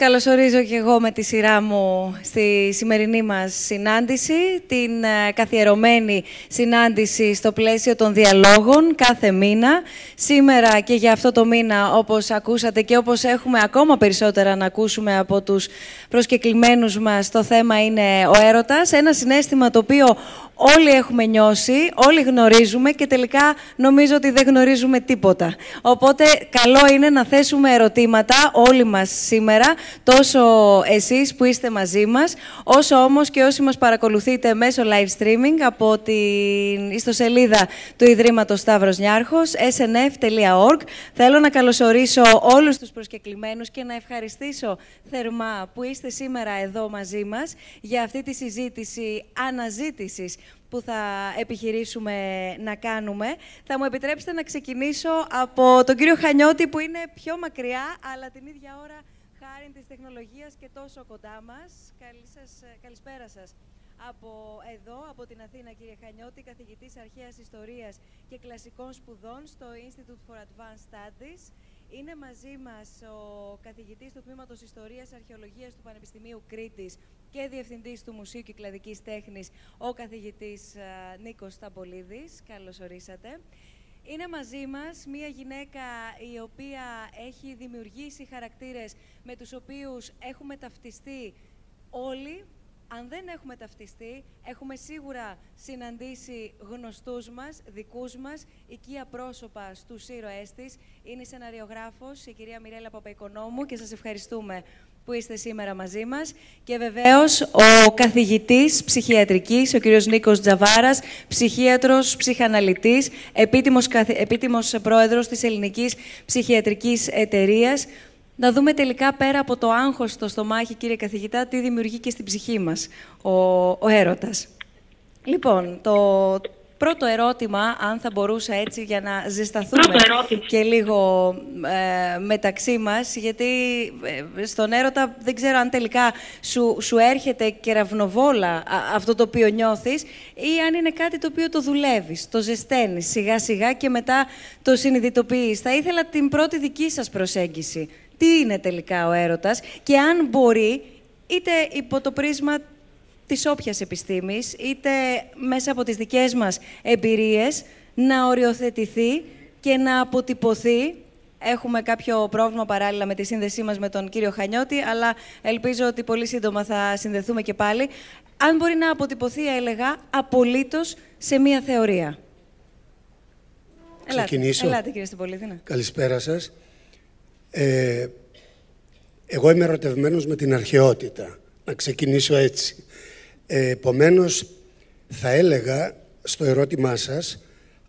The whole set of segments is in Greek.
Καλωσορίζω και εγώ με τη σειρά μου στη σημερινή μας συνάντηση, την ε, καθιερωμένη συνάντηση στο πλαίσιο των διαλόγων κάθε μήνα. Σήμερα και για αυτό το μήνα, όπως ακούσατε και όπως έχουμε ακόμα περισσότερα να ακούσουμε από τους προσκεκλημένους μας, το θέμα είναι ο έρωτας. Ένα συνέστημα το οποίο όλοι έχουμε νιώσει, όλοι γνωρίζουμε και τελικά νομίζω ότι δεν γνωρίζουμε τίποτα. Οπότε καλό είναι να θέσουμε ερωτήματα όλοι μας σήμερα, τόσο εσείς που είστε μαζί μας, όσο όμως και όσοι μας παρακολουθείτε μέσω live streaming από την ιστοσελίδα του Ιδρύματος Σταύρος Νιάρχος, snf.org. Θέλω να καλωσορίσω όλους τους προσκεκλημένους και να ευχαριστήσω θερμά που είστε σήμερα εδώ μαζί μας για αυτή τη συζήτηση αναζήτησης που θα επιχειρήσουμε να κάνουμε. Θα μου επιτρέψετε να ξεκινήσω από τον κύριο Χανιώτη που είναι πιο μακριά, αλλά την ίδια ώρα χάρη της τεχνολογίας και τόσο κοντά μας. Καλή σας, καλησπέρα σας. Από εδώ, από την Αθήνα, κύριε Χανιώτη, καθηγητής αρχαίας ιστορίας και κλασικών σπουδών στο Institute for Advanced Studies. Είναι μαζί μας ο καθηγητής του Τμήματος Ιστορίας Αρχαιολογίας του Πανεπιστημίου Κρήτης και διευθυντής του Μουσείου Κυκλαδικής Τέχνης, ο καθηγητής uh, Νίκος Σταμπολίδης. Καλώς ορίσατε. Είναι μαζί μας μία γυναίκα η οποία έχει δημιουργήσει χαρακτήρες με τους οποίους έχουμε ταυτιστεί όλοι. Αν δεν έχουμε ταυτιστεί, έχουμε σίγουρα συναντήσει γνωστούς μας, δικούς μας, οικία πρόσωπα στους ήρωές της. Είναι η σεναριογράφος, η κυρία Μιρέλα Παπαϊκονόμου και σας ευχαριστούμε που είστε σήμερα μαζί μας και βεβαίως ο καθηγητής ψυχιατρικής, ο κύριος Νίκος Τζαβάρας, ψυχίατρος, ψυχαναλυτής, επίτιμος, επίτιμος πρόεδρος της Ελληνικής Ψυχιατρικής Εταιρείας. Να δούμε τελικά πέρα από το άγχος στο στομάχι, κύριε καθηγητά, τι δημιουργεί και στην ψυχή μας ο, ο έρωτας. Λοιπόν, το, πρώτο ερώτημα, αν θα μπορούσα έτσι για να ζεσταθούμε και λίγο ε, μεταξύ μας, γιατί ε, στον έρωτα δεν ξέρω αν τελικά σου, σου έρχεται κεραυνοβόλα αυτό το οποίο νιώθεις ή αν είναι κάτι το οποίο το δουλεύεις, το ζεσταίνεις σιγά σιγά και μετά το συνειδητοποιείς. Θα ήθελα την πρώτη δική σας προσέγγιση. Τι είναι τελικά ο έρωτας και αν μπορεί είτε υπό το πρίσμα της όποιας επιστήμης, είτε μέσα από τις δικές μας εμπειρίες, να οριοθετηθεί και να αποτυπωθεί. Έχουμε κάποιο πρόβλημα παράλληλα με τη σύνδεσή μας με τον κύριο Χανιώτη, αλλά ελπίζω ότι πολύ σύντομα θα συνδεθούμε και πάλι. Αν μπορεί να αποτυπωθεί, έλεγα, απολύτως σε μία θεωρία. Ξεκινήσω. Ελάτε, κύριε Στυπολίθινα. Καλησπέρα σας. Ε, εγώ είμαι ερωτευμένος με την αρχαιότητα. Να ξεκινήσω έτσι. Ε, επομένως, θα έλεγα στο ερώτημά σας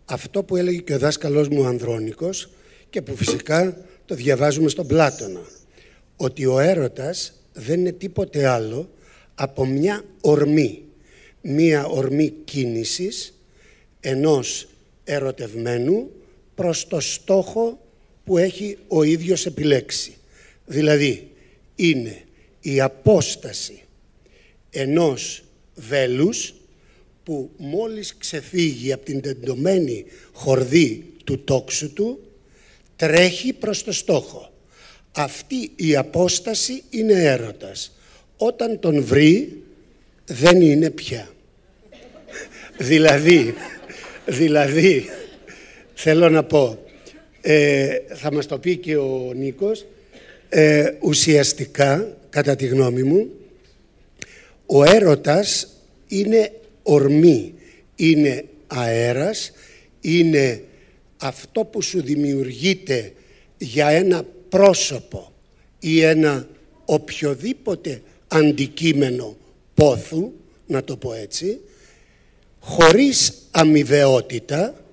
αυτό που έλεγε και ο δάσκαλός μου ο Ανδρώνικος και που φυσικά το διαβάζουμε στον Πλάτωνα. Ότι ο έρωτας δεν είναι τίποτε άλλο από μια ορμή. Μια ορμή κίνησης ενός ερωτευμένου προς το στόχο που έχει ο ίδιος επιλέξει. Δηλαδή, είναι η απόσταση ενός βέλους που μόλις ξεφύγει από την τεντωμένη χορδή του τόξου του τρέχει προς το στόχο. Αυτή η απόσταση είναι έρωτας. Όταν τον βρει δεν είναι πια. δηλαδή, δηλαδή, θέλω να πω, ε, θα μας το πει και ο Νίκος, ε, ουσιαστικά, κατά τη γνώμη μου, ο έρωτας είναι ορμή, είναι αέρας, είναι αυτό που σου δημιουργείται για ένα πρόσωπο ή ένα οποιοδήποτε αντικείμενο πόθου, να το πω έτσι, χωρίς αμοιβαιότητα,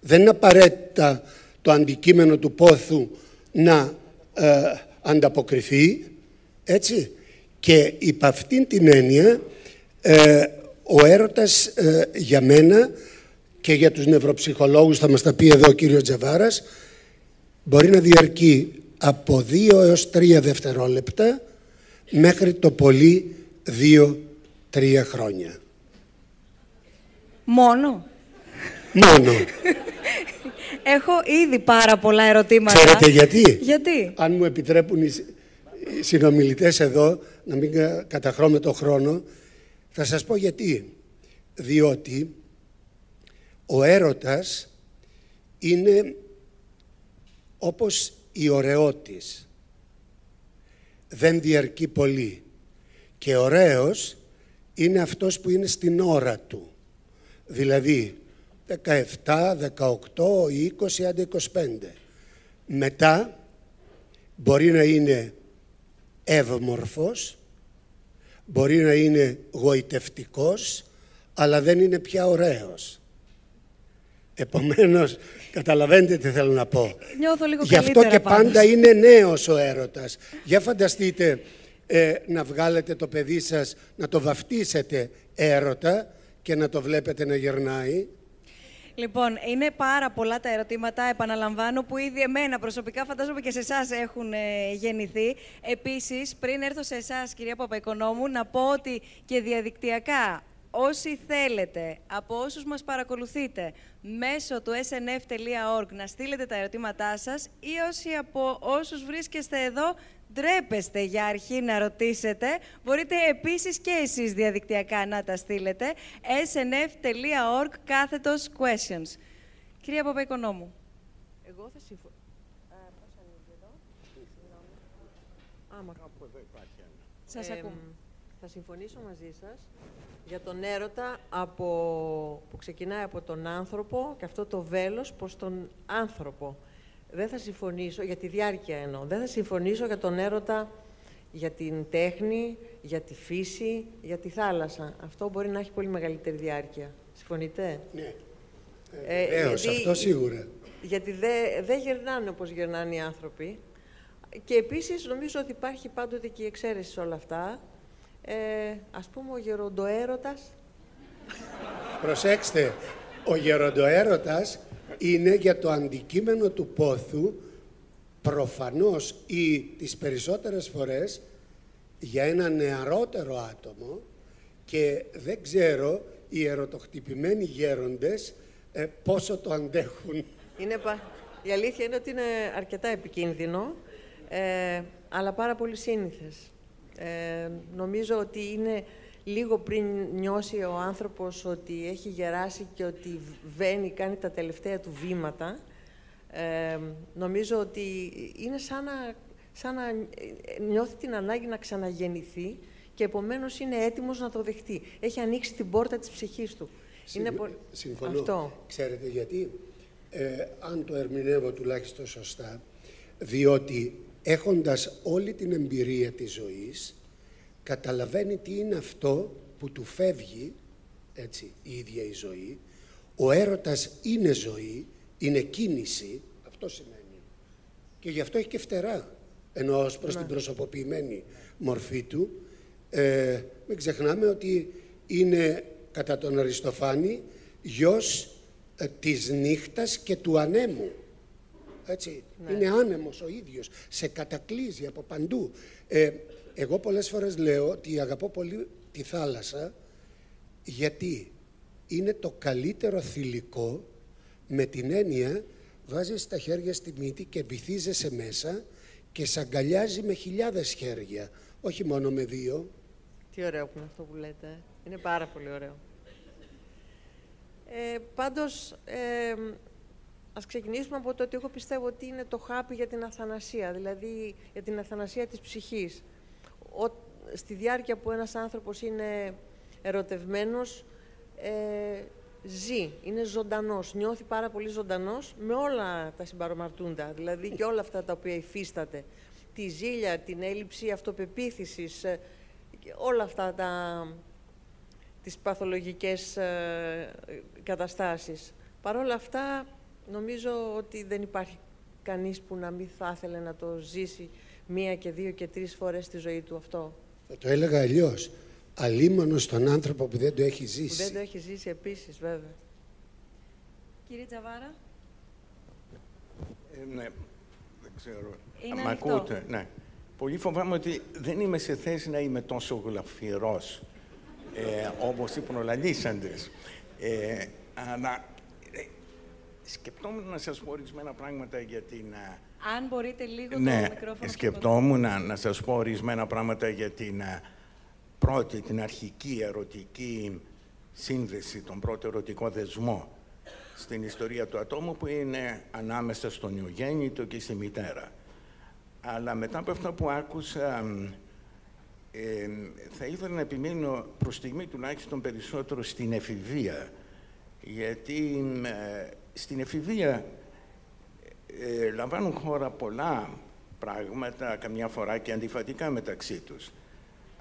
δεν είναι απαραίτητα το αντικείμενο του πόθου να ε, ανταποκριθεί, έτσι, και υπ' αυτήν την έννοια ε, ο έρωτας ε, για μένα και για τους νευροψυχολόγους θα μας τα πει εδώ ο κύριος Τζαβάρας μπορεί να διαρκεί από δύο έως τρία δευτερόλεπτα μέχρι το πολύ δύο-τρία χρόνια. Μόνο. Μόνο. Έχω ήδη πάρα πολλά ερωτήματα. Ξέρετε γιατί. Γιατί; Αν μου επιτρέπουν οι, οι συνομιλητές εδώ, να μην καταχρώμε το χρόνο, θα σας πω γιατί. Διότι ο έρωτας είναι όπως η ωραιότης. Δεν διαρκεί πολύ. Και ωραίος είναι αυτός που είναι στην ώρα του. Δηλαδή 17, 18, 20, άντε 25. Μετά μπορεί να είναι εύμορφος, μπορεί να είναι γοητευτικός, αλλά δεν είναι πια ωραίος. Επομένως, καταλαβαίνετε τι θέλω να πω. Νιώθω λίγο Γι' αυτό και πάντα είναι νέος ο έρωτας. Για φανταστείτε ε, να βγάλετε το παιδί σας, να το βαφτίσετε έρωτα και να το βλέπετε να γερνάει. Λοιπόν, είναι πάρα πολλά τα ερωτήματα, επαναλαμβάνω, που ήδη εμένα προσωπικά φαντάζομαι και σε εσάς έχουν ε, γεννηθεί. Επίσης, πριν έρθω σε εσάς, κυρία Παπαϊκονόμου, να πω ότι και διαδικτυακά όσοι θέλετε, από όσους μας παρακολουθείτε, μέσω του snf.org να στείλετε τα ερωτήματά σας ή όσοι από όσους βρίσκεστε εδώ ντρέπεστε για αρχή να ρωτήσετε, μπορείτε επίσης και εσείς διαδικτυακά να τα στείλετε. snf.org κάθετος questions. Κυρία Παπαϊκονόμου. Εγώ θα συμφωνήσω. Σας ακούμε. Θα συμφωνήσω μαζί σας για τον έρωτα από, που ξεκινάει από τον άνθρωπο και αυτό το βέλος προς τον άνθρωπο. Δεν θα συμφωνήσω, για τη διάρκεια εννοώ, δεν θα συμφωνήσω για τον έρωτα για την τέχνη, για τη φύση, για τη θάλασσα. Αυτό μπορεί να έχει πολύ μεγαλύτερη διάρκεια. Συμφωνείτε; Ναι. Ε, ε αυτό σίγουρα. Γιατί δεν δε γερνάνε όπως γερνάνε οι άνθρωποι. Και επίσης νομίζω ότι υπάρχει πάντοτε και η εξαίρεση σε όλα αυτά ε, ας πούμε ο γεροντοέρωτας. Προσέξτε, ο γεροντοέρωτας είναι για το αντικείμενο του πόθου προφανώς ή τις περισσότερες φορές για ένα νεαρότερο άτομο και δεν ξέρω οι ερωτοχτυπημένοι γέροντες ε, πόσο το αντέχουν. Είναι Η αλήθεια είναι ότι είναι αρκετά επικίνδυνο, ε, αλλά πάρα πολύ σύνηθες. Ε, νομίζω ότι είναι λίγο πριν νιώσει ο άνθρωπος ότι έχει γεράσει και ότι βαίνει, κάνει τα τελευταία του βήματα. Ε, νομίζω ότι είναι σαν να, σαν να νιώθει την ανάγκη να ξαναγεννηθεί και επομένως είναι έτοιμος να το δεχτεί. Έχει ανοίξει την πόρτα της ψυχής του. είναι συμφωνώ. Αυτό. Ξέρετε γιατί, ε, αν το ερμηνεύω τουλάχιστον σωστά, διότι έχοντας όλη την εμπειρία της ζωής, καταλαβαίνει τι είναι αυτό που του φεύγει, έτσι, η ίδια η ζωή. Ο έρωτας είναι ζωή, είναι κίνηση, αυτό σημαίνει. Και γι' αυτό έχει και φτερά, ενώ ως προς την ναι. προσωποποιημένη μορφή του. Ε, μην ξεχνάμε ότι είναι, κατά τον Αριστοφάνη, γιος ε, της νύχτας και του ανέμου. Έτσι. Ναι. Είναι άνεμος ο ίδιος, σε κατακλείζει από παντού. Ε, εγώ πολλές φορές λέω ότι αγαπώ πολύ τη θάλασσα γιατί είναι το καλύτερο θηλυκό με την έννοια βάζεις τα χέρια στη μύτη και βυθίζεσαι μέσα και σε αγκαλιάζει με χιλιάδες χέρια, όχι μόνο με δύο. Τι ωραίο που είναι αυτό που λέτε. Είναι πάρα πολύ ωραίο. Ε, πάντως, ε, Ας ξεκινήσουμε από το ότι εγώ πιστεύω ότι είναι το χάπι για την αθανασία, δηλαδή για την αθανασία της ψυχής. Ο, στη διάρκεια που ένας άνθρωπος είναι ερωτευμένος, ε, ζει, είναι ζωντανός, νιώθει πάρα πολύ ζωντανός με όλα τα συμπαρομαρτούντα, δηλαδή και όλα αυτά τα οποία υφίσταται. Τη ζήλια, την έλλειψη αυτοπεποίθησης, ε, όλα αυτά τα, τις παθολογικές ε, καταστάσεις. Παρ' όλα αυτά Νομίζω ότι δεν υπάρχει κανείς που να μην θα ήθελε να το ζήσει μία και δύο και τρεις φορές στη ζωή του αυτό. Θα το έλεγα αλλιώς. Αλίμονος στον άνθρωπο που δεν το έχει ζήσει. Που δεν το έχει ζήσει επίσης, βέβαια. Κύριε Τζαβάρα. Ε, ναι, δεν ξέρω. Είναι Μ' ακούτε, ναι. Πολύ φοβάμαι ότι δεν είμαι σε θέση να είμαι τόσο γλαφυρός ε, όπως οι προλαλήσαντες. Ε, αλλά σκεπτόμουν να σας πω ορισμένα πράγματα για την... Αν μπορείτε λίγο ναι, το μικρόφωνο. σκεπτόμουν να, να σας πω ορισμένα πράγματα για την πρώτη, την αρχική ερωτική σύνδεση, τον πρώτο ερωτικό δεσμό στην ιστορία του ατόμου που είναι ανάμεσα στον νεογέννητο και στη μητέρα. Αλλά μετά από αυτό που άκουσα, ε, θα ήθελα να επιμείνω προς στιγμή τουλάχιστον περισσότερο στην εφηβεία. Γιατί ε, στην εφηβεία ε, λαμβάνουν χώρα πολλά πράγματα, καμιά φορά και αντιφατικά μεταξύ τους.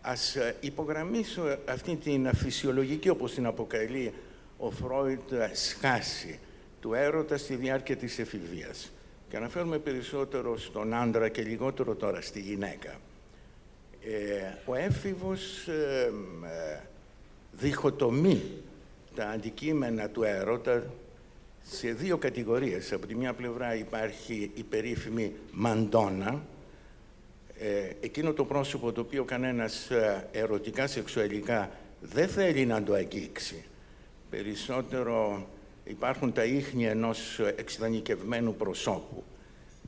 Ας ε, υπογραμμίσω αυτή την φυσιολογική, όπως την αποκαλεί ο Φρόιτ, σχάση του έρωτα στη διάρκεια της εφηβείας. Και αναφέρουμε περισσότερο στον άντρα και λιγότερο τώρα στη γυναίκα. Ε, ο έφηβος ε, ε, διχοτομεί τα αντικείμενα του έρωτα σε δύο κατηγορίες. Από τη μια πλευρά υπάρχει η περίφημη μαντόνα, ε, εκείνο το πρόσωπο το οποίο κανένας ε, ερωτικά, σεξουαλικά δεν θέλει να το αγγίξει. Περισσότερο υπάρχουν τα ίχνη ενός εξειδανικευμένου προσώπου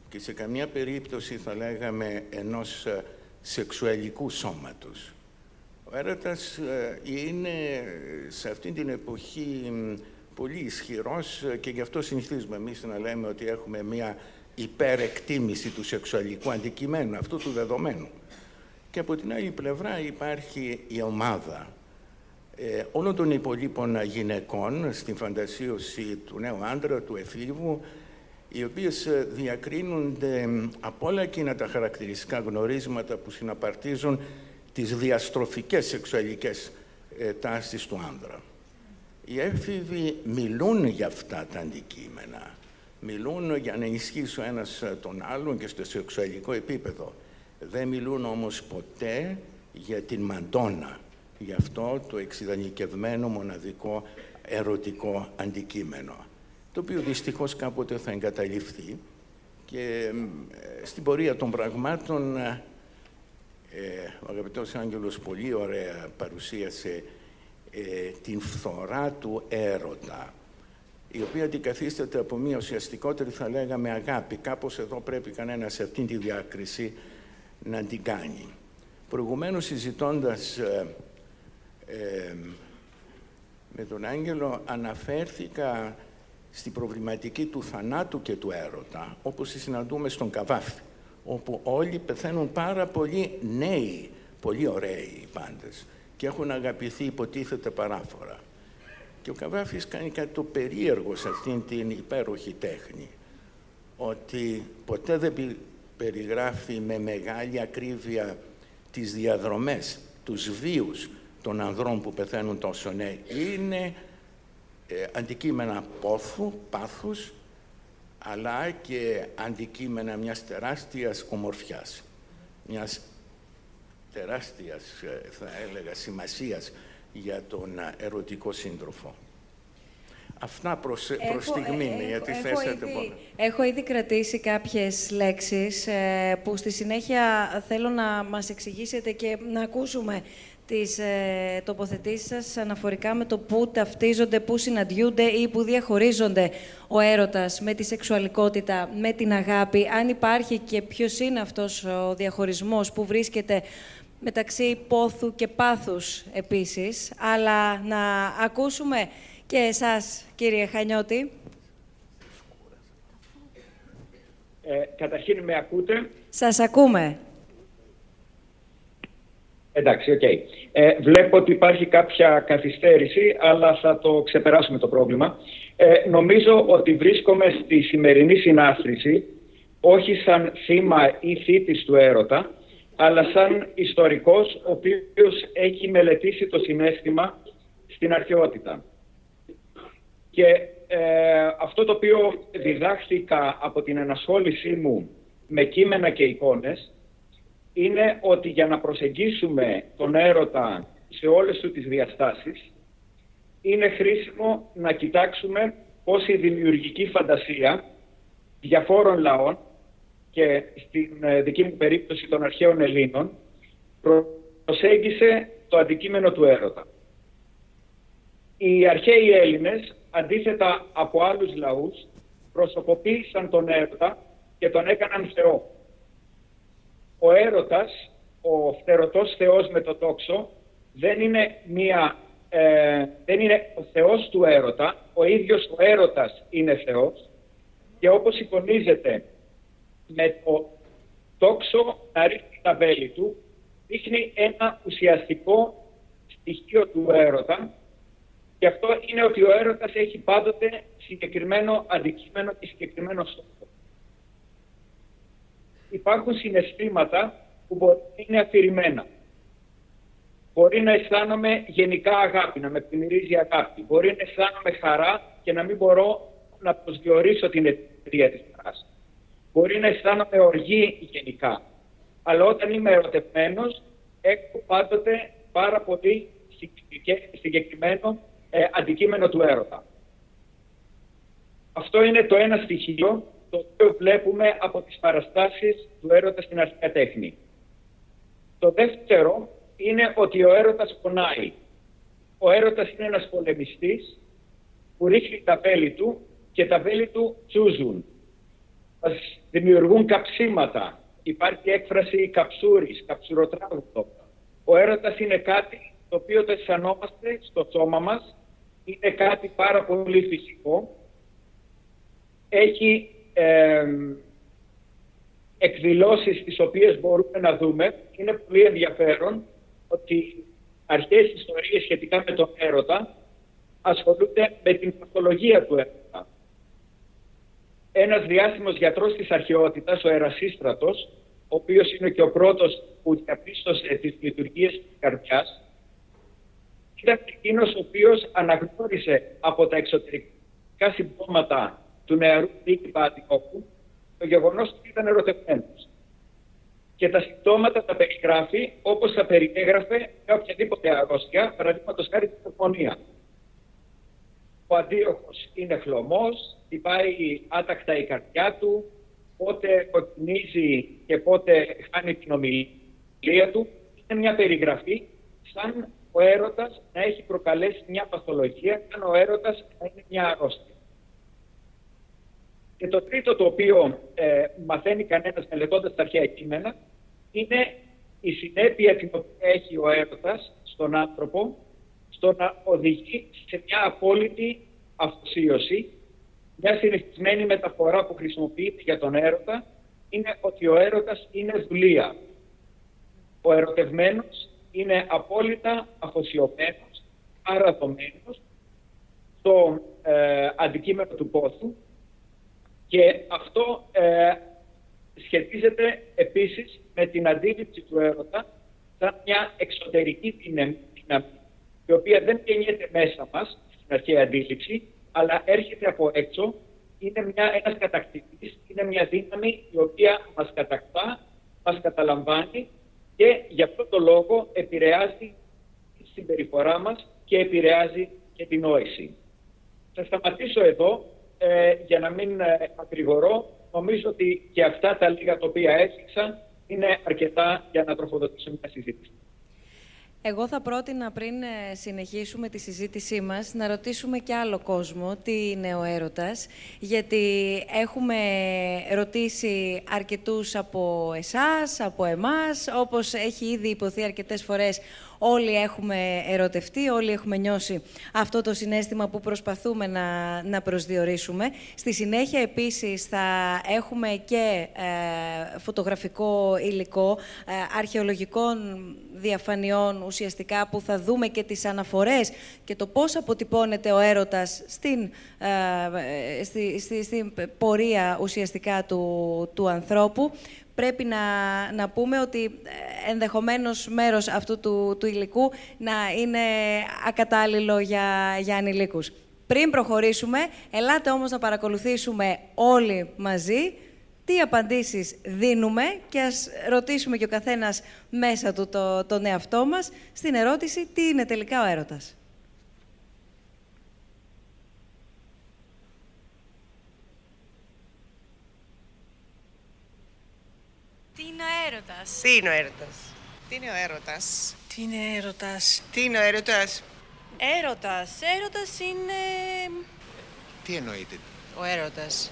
και σε καμία περίπτωση θα λέγαμε ενός ε, σεξουαλικού σώματος. Ο έρωτας είναι σε αυτή την εποχή πολύ ισχυρός και γι' αυτό συνηθίζουμε εμείς να λέμε ότι έχουμε μία υπερεκτίμηση του σεξουαλικού αντικειμένου, αυτού του δεδομένου. Και από την άλλη πλευρά υπάρχει η ομάδα ε, όλων των υπολείπων γυναικών στην φαντασίωση του νέου άντρα, του εφήβου, οι οποίες ε, διακρίνονται από όλα εκείνα τα χαρακτηριστικά γνωρίσματα που συναπαρτίζουν τις διαστροφικές σεξουαλικές ε, τάσεις του άντρα. Οι έφηβοι μιλούν για αυτά τα αντικείμενα. Μιλούν για να ενισχύσουν ένας ε, τον άλλον και στο σεξουαλικό επίπεδο. Δεν μιλούν όμως ποτέ για την μαντόνα. Γι' αυτό το εξειδανικευμένο μοναδικό ερωτικό αντικείμενο. Το οποίο δυστυχώς κάποτε θα εγκαταλειφθεί και ε, στην πορεία των πραγμάτων ε, ο αγαπητός Άγγελος πολύ ωραία παρουσίασε ε, την φθορά του έρωτα, η οποία αντικαθίσταται από μια ουσιαστικότερη, θα λέγαμε, αγάπη. Κάπως εδώ πρέπει κανένας σε αυτήν τη διάκριση να την κάνει. Προηγουμένως συζητώντας ε, ε, με τον Άγγελο αναφέρθηκα στην προβληματική του θανάτου και του έρωτα, όπως συναντούμε στον Καβάφη, όπου όλοι πεθαίνουν πάρα πολύ νέοι, πολύ ωραίοι οι πάντες και έχουν αγαπηθεί υποτίθεται παράφορα. Και ο Καβάφης κάνει κάτι το περίεργο σε αυτήν την υπέροχη τέχνη, ότι ποτέ δεν περιγράφει με μεγάλη ακρίβεια τις διαδρομές, τους βίους των ανδρών που πεθαίνουν τόσο νέοι. Είναι ε, αντικείμενα πόθου, πάθους, αλλά και αντικείμενα μιας τεράστιας ομορφιάς, μιας τεράστιας, ε, θα έλεγα, σημασίας για τον ε, ερωτικό σύντροφο. Αυτά προς, έχω, προς στιγμή, ε, γιατί έχω, θέσατε ήδη, Έχω ήδη κρατήσει κάποιες λέξεις που στη συνέχεια θέλω να μας εξηγήσετε και να ακούσουμε τις ε, τοποθετήσεις σας αναφορικά με το πού ταυτίζονται, πού συναντιούνται ή πού διαχωρίζονται ο έρωτας με τη σεξουαλικότητα, με την αγάπη. Αν υπάρχει και ποιος είναι αυτός ο διαχωρισμός που βρίσκεται μεταξύ πόθου και πάθους επίσης, αλλά να ακούσουμε και εσάς, κύριε Χανιώτη. Ε, καταρχήν, με ακούτε; Σας ακούμε. Εντάξει, οκ. Okay. Ε, βλέπω ότι υπάρχει κάποια καθυστέρηση, αλλά θα το ξεπεράσουμε το πρόβλημα. Ε, νομίζω ότι βρίσκομαι στη σημερινή συνάθροιση, όχι σαν θύμα ή θήτης του έρωτα, αλλά σαν ιστορικός ο οποίος έχει μελετήσει το συναίσθημα στην αρχαιότητα. Και ε, αυτό το οποίο διδάχθηκα από την ενασχόλησή μου με κείμενα και εικόνες είναι ότι για να προσεγγίσουμε τον έρωτα σε όλες του τις διαστάσεις είναι χρήσιμο να κοιτάξουμε πώς η δημιουργική φαντασία διαφόρων λαών και στην ε, δική μου περίπτωση των αρχαίων Ελλήνων προσέγγισε το αντικείμενο του έρωτα. Οι αρχαίοι Έλληνες, αντίθετα από άλλους λαούς, προσωποποίησαν τον έρωτα και τον έκαναν Θεό. Ο έρωτας, ο φτερωτός Θεός με το τόξο, δεν είναι, μία, ε, δεν είναι ο Θεός του έρωτα, ο ίδιος ο έρωτας είναι Θεός και όπως εικονίζεται με το τόξο να ρίχνει τα βέλη του, δείχνει ένα ουσιαστικό στοιχείο του έρωτα και αυτό είναι ότι ο έρωτας έχει πάντοτε συγκεκριμένο αντικείμενο και συγκεκριμένο στόχο. Υπάρχουν συναισθήματα που μπορεί να είναι αφηρημένα. Μπορεί να αισθάνομαι γενικά αγάπη, να με πλημμυρίζει αγάπη. Μπορεί να αισθάνομαι χαρά και να μην μπορώ να προσδιορίσω την αιτία της χαράς. Μπορεί να αισθάνομαι οργή γενικά. Αλλά όταν είμαι ερωτευμένος, έχω πάντοτε πάρα πολύ συγκεκριμένο ε, αντικείμενο του έρωτα. Αυτό είναι το ένα στοιχείο το οποίο βλέπουμε από τις παραστάσεις του έρωτα στην αρχαία τέχνη. Το δεύτερο είναι ότι ο έρωτας πονάει. Ο έρωτας είναι ένας πολεμιστής που ρίχνει τα βέλη του και τα βέλη του τσούζουν. Μας δημιουργούν καψίματα. Υπάρχει έκφραση καψούρης, καψουροτράγουδο. Ο έρωτας είναι κάτι το οποίο το αισθανόμαστε στο σώμα μας. Είναι κάτι πάρα πολύ φυσικό. Έχει ε, εκδηλώσεις τις οποίες μπορούμε να δούμε. Είναι πολύ ενδιαφέρον ότι αρχαίες ιστορίες σχετικά με τον έρωτα ασχολούνται με την παθολογία του έρωτα. Ένας διάσημος γιατρός της αρχαιότητας, ο Ερασίστρατος, ο οποίος είναι και ο πρώτος που διαπίστωσε τις λειτουργίες της καρδιάς, ήταν εκείνος ο οποίος αναγνώρισε από τα εξωτερικά συμπτώματα του νεαρού Νίκη Πατικόκου το γεγονός ότι ήταν ερωτευμένος και τα συμπτώματα τα περιγράφει όπως θα περιέγραφε με οποιαδήποτε αρρώστια, παραδείγματος χάρη την ομονία. Ο αντίοχος είναι χλωμός, πάει άτακτα η καρδιά του, πότε κοκκινίζει και πότε χάνει την ομιλία του. Είναι μια περιγραφή σαν ο έρωτας να έχει προκαλέσει μια παθολογία, σαν ο έρωτας να είναι μια αρρώστια. Και το τρίτο το οποίο ε, μαθαίνει κανένας μελετώντας τα αρχαία κείμενα είναι η συνέπεια την οποία έχει ο έρωτας στον άνθρωπο στο να οδηγεί σε μια απόλυτη αφοσίωση. Μια συνηθισμένη μεταφορά που χρησιμοποιείται για τον έρωτα είναι ότι ο έρωτας είναι δουλεία. Ο ερωτευμένος είναι απόλυτα αφοσιωμένος, αρατωμένος στο ε, αντικείμενο του πόθου και αυτό ε, σχετίζεται επίσης με την αντίληψη του έρωτα σαν μια εξωτερική δύναμη, η οποία δεν γεννιέται μέσα μας, στην αρχαία αντίληψη, αλλά έρχεται από έξω, είναι μια, ένας κατακτητής, είναι μια δύναμη η οποία μας κατακτά, μας καταλαμβάνει και γι' αυτό το λόγο επηρεάζει τη συμπεριφορά μας και επηρεάζει και την νόηση. Θα σταματήσω εδώ ε, για να μην ε, ακρηγορώ. Νομίζω ότι και αυτά τα λίγα τα οποία έστειξα είναι αρκετά για να τροφοδοτήσω μια συζήτηση. Εγώ θα πρότεινα πριν ε, συνεχίσουμε τη συζήτησή μας να ρωτήσουμε και άλλο κόσμο τι είναι ο έρωτας, γιατί έχουμε ρωτήσει αρκετούς από εσάς, από εμάς, όπως έχει ήδη υποθεί αρκετές φορές Όλοι έχουμε ερωτευτεί, όλοι έχουμε νιώσει αυτό το συνέστημα που προσπαθούμε να, να προσδιορίσουμε. Στη συνέχεια επίσης θα έχουμε και ε, φωτογραφικό υλικό ε, αρχαιολογικών διαφανειών ουσιαστικά που θα δούμε και τις αναφορές και το πώς αποτυπώνεται ο έρωτας στην, ε, στη, στη, στην πορεία ουσιαστικά του, του ανθρώπου πρέπει να, να πούμε ότι ε, ενδεχομένως μέρος αυτού του, του υλικού να είναι ακατάλληλο για, για ανηλίκους. Πριν προχωρήσουμε, ελάτε όμως να παρακολουθήσουμε όλοι μαζί τι απαντήσεις δίνουμε και ας ρωτήσουμε και ο καθένας μέσα του το, τον εαυτό μας στην ερώτηση τι είναι τελικά ο έρωτας. Είναι ο έρωτας; Τι είναι ο έρωτας; Τι είναι ο έρωτας; Τι είναι έρωτας; Τι είναι ο έρωτας; Έρωτας. Έρωτας είναι... Τι εννοείται; Ο έρωτας.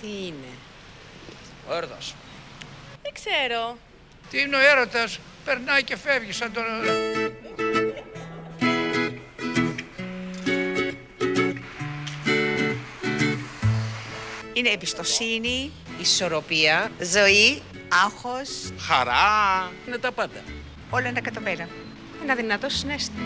Τι είναι; Ο έρωτας. Δεν ξέρω. Τι είναι ο έρωτας, περνάει και φεύγει σαν τον... Είναι εμπιστοσύνη, ισορροπία, ζωή, άγχος, Χαρά. Είναι τα πάντα. όλα ένα εκατομμύρια. Ένα δυνατό συνέστημα.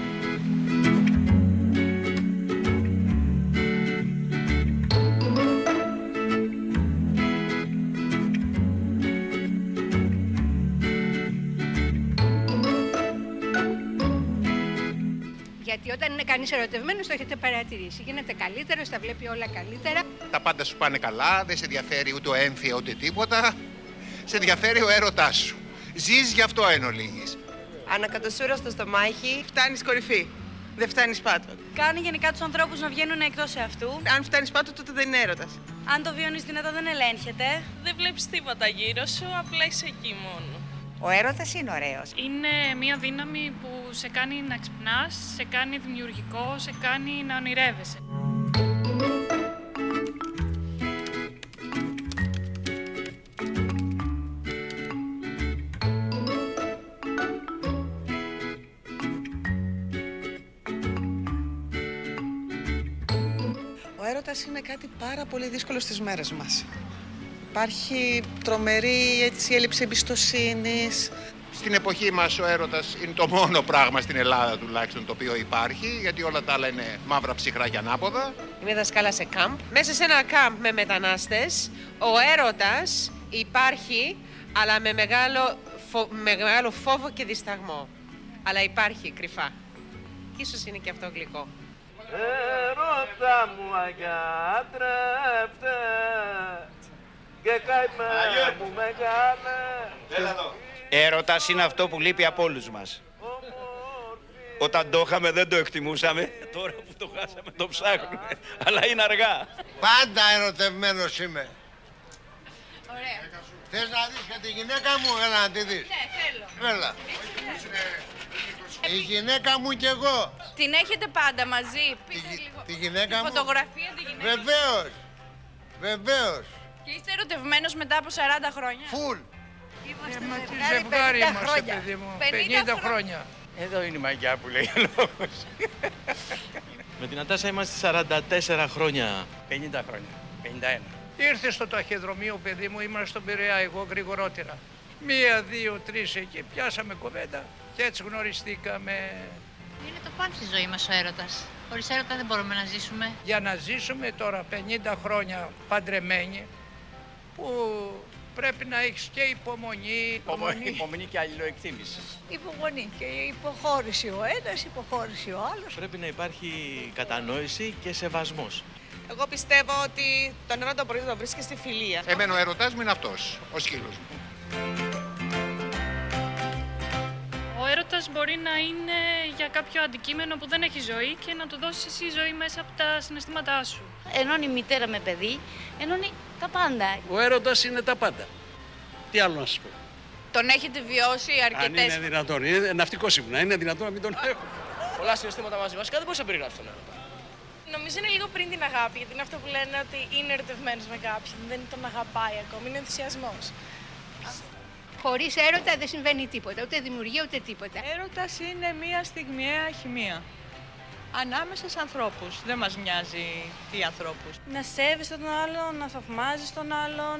Γιατί όταν είναι κανείς ερωτευμένος, το έχετε παρατηρήσει. Γίνεται καλύτερος, τα βλέπει όλα καλύτερα. Τα πάντα σου πάνε καλά, δεν σε ενδιαφέρει ούτε ο έμφυα ούτε τίποτα. Σε ενδιαφέρει ο έρωτάς σου. Ζεις γι' αυτό εν ολίγης. Ανακατοσούρα στο στομάχι, φτάνεις κορυφή. Δεν φτάνεις πάτο. Κάνει γενικά τους ανθρώπους να βγαίνουν εκτός αυτού. Αν φτάνεις πάτο, τότε δεν είναι έρωτας. Αν το βιώνεις δυνατά, δεν ελέγχεται. Δεν βλέπεις τίποτα γύρω σου, απλά είσαι εκεί μόνος. Ο έρωτας είναι ωραίος. Είναι μια δύναμη που σε κάνει να ξυπνάς, σε κάνει δημιουργικό, σε κάνει να ονειρεύεσαι. Ο έρωτας είναι κάτι πάρα πολύ δύσκολο στις μέρες μας. Υπάρχει τρομερή έτσι, έλλειψη εμπιστοσύνης. Στην εποχή μας ο έρωτας είναι το μόνο πράγμα στην Ελλάδα τουλάχιστον το οποίο υπάρχει, γιατί όλα τα άλλα είναι μαύρα ψυχρά και ανάποδα. Είμαι δασκάλα σε κάμπ. Μέσα σε ένα κάμπ με μετανάστες, ο έρωτας υπάρχει, αλλά με μεγάλο, φο- με μεγάλο φόβο και δισταγμό. Αλλά υπάρχει κρυφά. Και ίσως είναι και αυτό γλυκό. Έρωτα μου αγιάτρευτε και καημέ μου μεγάλε. Έρωτας είναι αυτό που λείπει από όλους μας. Όταν το είχαμε δεν το εκτιμούσαμε. Τώρα που το χάσαμε το ψάχνουμε. Αλλά είναι αργά. Πάντα ερωτευμένος είμαι. Ωραία. Θες να δεις και τη γυναίκα μου, έλα να τη δεις. Ναι, θέλω. Έλα. Η γυναίκα μου κι εγώ. Την έχετε πάντα μαζί. Πείτε Τη, λίγο. τη γυναίκα μου. Φωτογραφία τη γυναίκα. Βεβαίως. Βεβαίως. Και είστε ερωτευμένος μετά από 40 χρόνια. Φουλ. Είμαστε Μα τι ζευγάρι ζευγάρι 50 είμαστε, χρόνια. παιδί μου. 50 50 χρόνια. Εδώ είναι η μαγιά που λέει ο λόγος. Με την Ατάσα είμαστε 44 χρόνια. 50 χρόνια. 51. Ήρθε στο ταχυδρομείο, παιδί μου, ήμουν στον Πειραιά, εγώ γρηγορότερα. Μία, δύο, τρεις εκεί, πιάσαμε κοβέντα και έτσι γνωριστήκαμε. Είναι το πάνω στη ζωή μας ο έρωτας. Χωρίς έρωτα δεν μπορούμε να ζήσουμε. Για να ζήσουμε τώρα 50 χρόνια παντρεμένοι, που πρέπει να έχεις και υπομονή. Υπομονή, υπομονή και αλληλοεκτίμηση. Υπομονή και υποχώρηση ο ένας, υποχώρηση ο άλλος. Πρέπει να υπάρχει κατανόηση και σεβασμός. Εγώ πιστεύω ότι τον έρωτα μπορεί να το βρίσκεις στη φιλία. Εμένα ο ερωτάς μου είναι αυτός, ο σκύλος μου. Ο έρωτας μπορεί να είναι για κάποιο αντικείμενο που δεν έχει ζωή και να του δώσεις εσύ ζωή μέσα από τα συναισθήματά σου. Ενώνει μητέρα με παιδί, ενώνει τα πάντα. Ο έρωτας είναι τα πάντα. Τι άλλο να σας πω; Τον έχετε βιώσει αρκετές δυνατόν. Είναι ναυτικός ήμουνα. Είναι δυνατόν να μην τον έχω. Πολλά συναισθήματα μαζί. Βασικά δεν μπορείς να περιγράψεις τον έρωτα; Νομίζω είναι λίγο πριν την αγάπη, γιατί είναι αυτό που λένε ότι είναι ερωτευμένος με κάποιον. Δεν τον αγαπάει ακόμη, είναι ενθουσιασμός. Χωρίς έρωτα δεν συμβαίνει τίποτα, ούτε δημιουργία ούτε τίποτα. Έρωτας είναι μία στιγμιαία χημεία. Ανάμεσα σε ανθρώπους. Δεν μας μοιάζει τι ανθρώπους. Να σέβεσαι τον άλλον, να θαυμάζεις τον άλλον,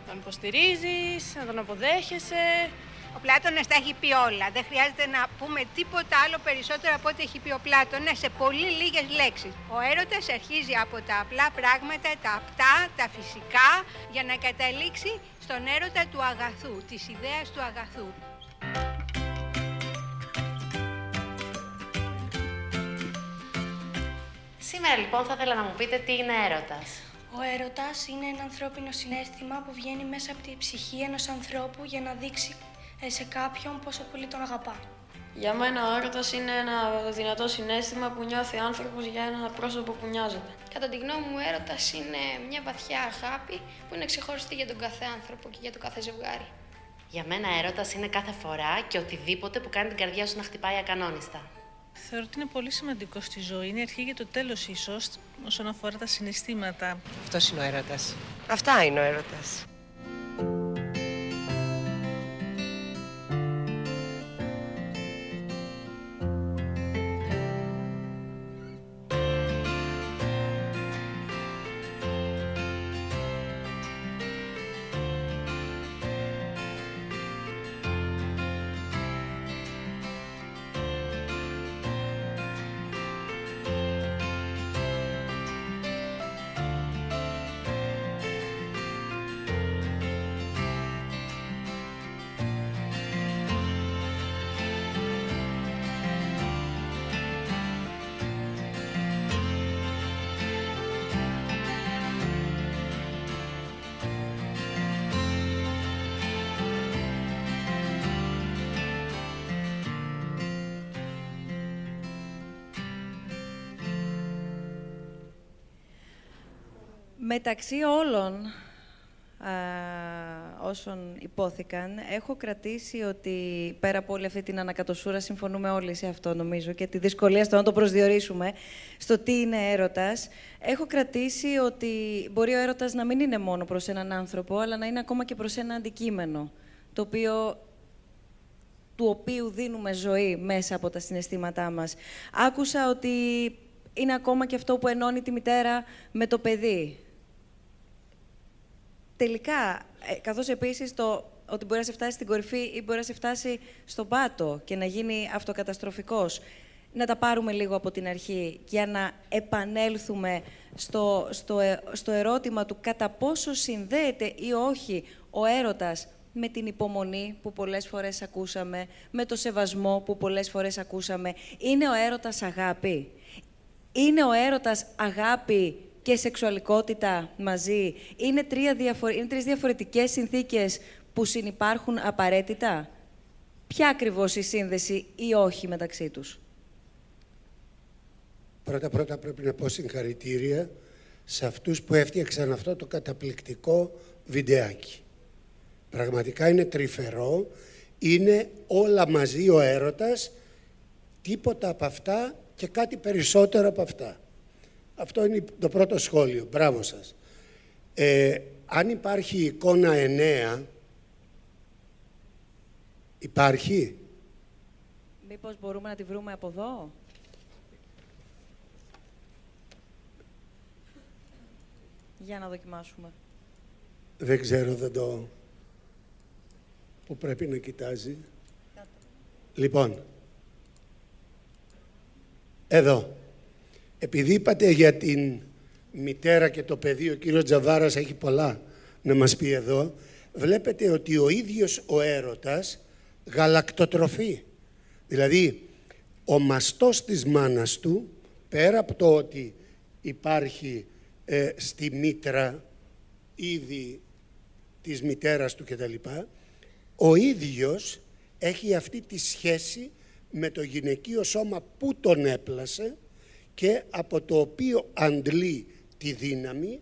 να τον υποστηρίζεις, να τον αποδέχεσαι. Ο Πλάτωνας τα έχει πει όλα. Δεν χρειάζεται να πούμε τίποτα άλλο περισσότερο από ό,τι έχει πει ο Πλάτωνας σε πολύ λίγες λέξεις. Ο έρωτας αρχίζει από τα απλά πράγματα, τα απτά, τα φυσικά, για να καταλήξει στον έρωτα του αγαθού, της ιδέας του αγαθού. Σήμερα λοιπόν θα ήθελα να μου πείτε τι είναι έρωτας. Ο έρωτας είναι ένα ανθρώπινο συνέστημα που βγαίνει μέσα από τη ψυχή ενός ανθρώπου για να δείξει ε, σε κάποιον πόσο πολύ τον αγαπά. Για μένα ο έρωτας είναι ένα δυνατό συνέστημα που νιώθει άνθρωπος για ένα πρόσωπο που νοιάζεται. Κατά τη γνώμη μου, ο έρωτας είναι μια βαθιά αγάπη που είναι ξεχωριστή για τον κάθε άνθρωπο και για το κάθε ζευγάρι. Για μένα έρωτας είναι κάθε φορά και οτιδήποτε που κάνει την καρδιά σου να χτυπάει ακανόνιστα. Θεωρώ ότι είναι πολύ σημαντικό στη ζωή. Είναι η αρχή για το τέλος ίσως όσον αφορά τα συναισθήματα. Αυτός είναι ο έρωτας. Αυτά είναι ο έρωτας. Μεταξύ όλων α, όσων υπόθηκαν, έχω κρατήσει ότι πέρα από όλη αυτή την ανακατοσούρα, συμφωνούμε όλοι σε αυτό νομίζω και τη δυσκολία στο να το προσδιορίσουμε, στο τι είναι έρωτας, έχω κρατήσει ότι μπορεί ο έρωτας να μην είναι μόνο προς έναν άνθρωπο, αλλά να είναι ακόμα και προς ένα αντικείμενο, το οποίο του οποίου δίνουμε ζωή μέσα από τα συναισθήματά μας. Άκουσα ότι είναι ακόμα και αυτό που ενώνει τη μητέρα με το παιδί τελικά, ε, καθώς επίσης το ότι μπορεί να σε φτάσει στην κορυφή ή μπορεί να σε φτάσει στον πάτο και να γίνει αυτοκαταστροφικός, να τα πάρουμε λίγο από την αρχή για να επανέλθουμε στο, στο, ε, στο ερώτημα του κατά πόσο συνδέεται ή όχι ο έρωτας με την υπομονή που πολλές φορές ακούσαμε, με το σεβασμό που πολλές φορές ακούσαμε. Είναι ο έρωτας αγάπη; Είναι ο έρωτας αγάπη και σεξουαλικότητα μαζί είναι, τρία διαφορε... είναι τρεις διαφορετικές συνθήκες που συνυπάρχουν απαραίτητα; Ποια ακριβώς η σύνδεση ή όχι μεταξύ τους; Πρώτα-πρώτα πρέπει να πω συγχαρητήρια σε αυτούς που έφτιαξαν αυτό το καταπληκτικό βιντεάκι. Πραγματικά είναι τρυφερό, είναι όλα μαζί ο έρωτας, τίποτα από αυτά και κάτι περισσότερο από αυτά. Αυτό είναι το πρώτο σχόλιο. Μπράβο σας. Ε, αν υπάρχει εικόνα 9, υπάρχει; Μήπως μπορούμε να τη βρούμε από εδώ; Για να δοκιμάσουμε. Δεν ξέρω, δεν το... Που πρέπει να κοιτάζει. Λοιπόν. Εδώ. Επειδή είπατε για την μητέρα και το παιδί, ο κύριος Τζαβάρας έχει πολλά να μας πει εδώ, βλέπετε ότι ο ίδιος ο έρωτας γαλακτοτροφεί. Δηλαδή, ο μαστός της μάνας του, πέρα από το ότι υπάρχει ε, στη μήτρα ήδη της μητέρας του κτλ, ο ίδιος έχει αυτή τη σχέση με το γυναικείο σώμα που τον έπλασε και από το οποίο αντλεί τη δύναμη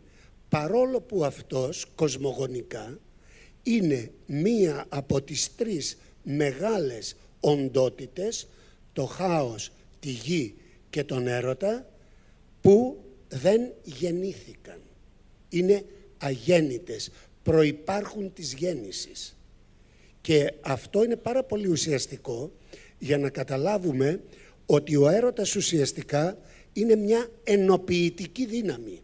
παρόλο που αυτός κοσμογονικά είναι μία από τις τρεις μεγάλες οντότητες το χάος, τη γη και τον έρωτα που δεν γεννήθηκαν. Είναι αγέννητες, προϋπάρχουν της γέννησης. Και αυτό είναι πάρα πολύ ουσιαστικό για να καταλάβουμε ότι ο έρωτας ουσιαστικά είναι μια ενοποιητική δύναμη.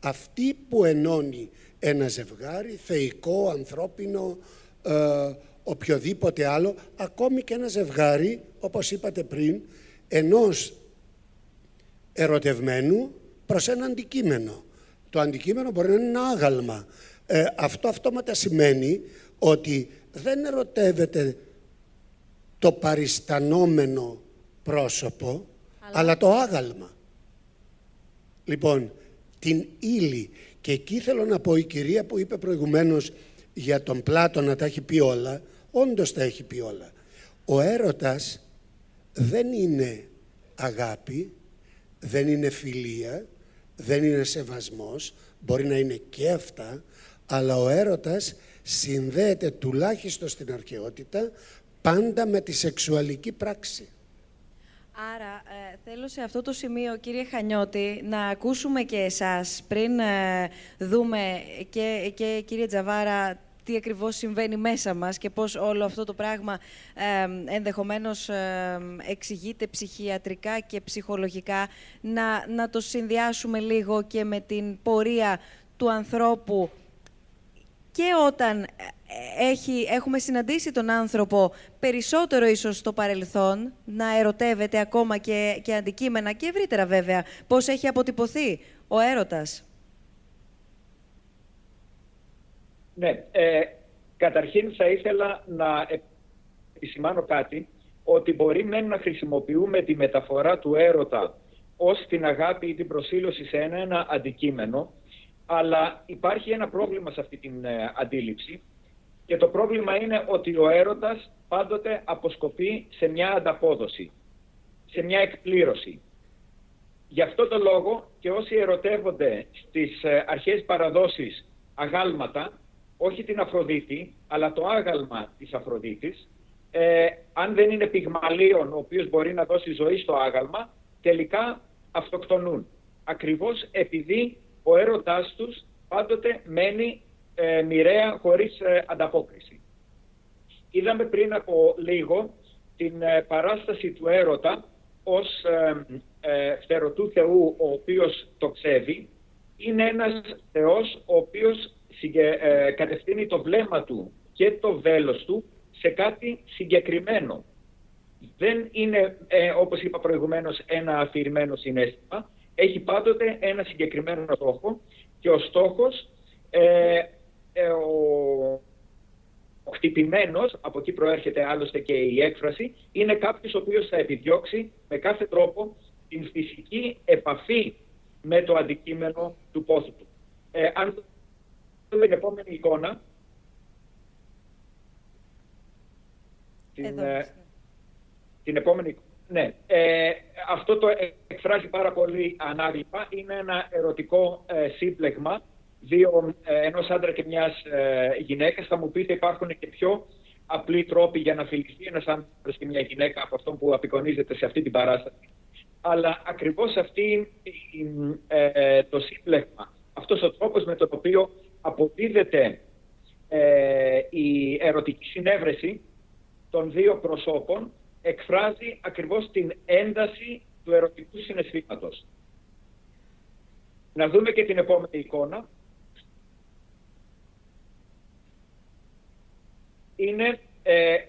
Αυτή που ενώνει ένα ζευγάρι, θεϊκό, ανθρώπινο, ε, οποιοδήποτε άλλο, ακόμη και ένα ζευγάρι, όπως είπατε πριν, ενός ερωτευμένου προς ένα αντικείμενο. Το αντικείμενο μπορεί να είναι ένα άγαλμα. Ε, αυτό αυτόματα σημαίνει ότι δεν ερωτεύεται το παριστανόμενο πρόσωπο, αλλά, το άγαλμα. Λοιπόν, την ύλη. Και εκεί θέλω να πω η κυρία που είπε προηγουμένως για τον Πλάτο να τα έχει πει όλα, όντως τα έχει πει όλα. Ο έρωτας δεν είναι αγάπη, δεν είναι φιλία, δεν είναι σεβασμός, μπορεί να είναι και αυτά, αλλά ο έρωτας συνδέεται τουλάχιστον στην αρχαιότητα πάντα με τη σεξουαλική πράξη. Άρα, ε, θέλω σε αυτό το σημείο, κύριε Χανιώτη, να ακούσουμε και εσάς, πριν ε, δούμε και, και κύριε Τζαβάρα, τι ακριβώς συμβαίνει μέσα μας και πώς όλο αυτό το πράγμα ε, ενδεχομένως ε, εξηγείται ψυχιατρικά και ψυχολογικά, να, να το συνδυάσουμε λίγο και με την πορεία του ανθρώπου και όταν έχει, έχουμε συναντήσει τον άνθρωπο περισσότερο ίσως στο παρελθόν, να ερωτεύεται ακόμα και, και αντικείμενα και ευρύτερα βέβαια, πώς έχει αποτυπωθεί ο έρωτας. Ναι, ε, καταρχήν θα ήθελα να επισημάνω κάτι, ότι μπορεί μεν να χρησιμοποιούμε τη μεταφορά του έρωτα ως την αγάπη ή την προσήλωση σε ένα, ένα αντικείμενο, αλλά υπάρχει ένα πρόβλημα σε αυτή την ε, αντίληψη και το πρόβλημα είναι ότι ο έρωτας πάντοτε αποσκοπεί σε μια ανταπόδοση, σε μια εκπλήρωση. Γι' αυτό το λόγο και όσοι ερωτεύονται στις ε, αρχές παραδόσεις αγάλματα, όχι την Αφροδίτη, αλλά το άγαλμα της Αφροδίτης, ε, αν δεν είναι πυγμαλίων ο οποίος μπορεί να δώσει ζωή στο άγαλμα, τελικά αυτοκτονούν. Ακριβώς επειδή ο έρωτάς τους πάντοτε μένει ε, μοιραία χωρίς ε, ανταπόκριση. Είδαμε πριν από λίγο την ε, παράσταση του έρωτα ως ε, φτερωτού θεού ο οποίος το ξέβει. Είναι ένας θεός ο οποίος κατευθύνει το βλέμμα του και το βέλος του σε κάτι συγκεκριμένο. Δεν είναι, όπως είπα προηγουμένως, ένα αφηρημένο συνέστημα. Έχει πάντοτε ένα συγκεκριμένο στόχο και ο στόχος ε, ο, ο χτυπημένος, από εκεί προέρχεται άλλωστε και η έκφραση, είναι κάποιος ο οποίος θα επιδιώξει με κάθε τρόπο την φυσική επαφή με το αντικείμενο του πόθου του. Ε, αν δούμε την επόμενη εικόνα, την, ε, την επόμενη ναι, ε, αυτό το εκφράζει πάρα πολύ ανάγλυπα. Είναι ένα ερωτικό ε, σύμπλεγμα δύο, ε, ενός άντρα και μιας ε, γυναίκας. Θα μου πείτε υπάρχουν και πιο απλοί τρόποι για να φιληθεί ένας άντρας και μια γυναίκα από αυτό που απεικονίζεται σε αυτή την παράσταση. Αλλά ακριβώς αυτή ε, το σύμπλεγμα, αυτός ο τρόπος με τον οποίο αποδίδεται ε, η ερωτική συνέβρεση των δύο προσώπων εκφράζει ακριβώς την ένταση του ερωτικού συναισθήματος. Να δούμε και την επόμενη εικόνα. είναι ε, ε,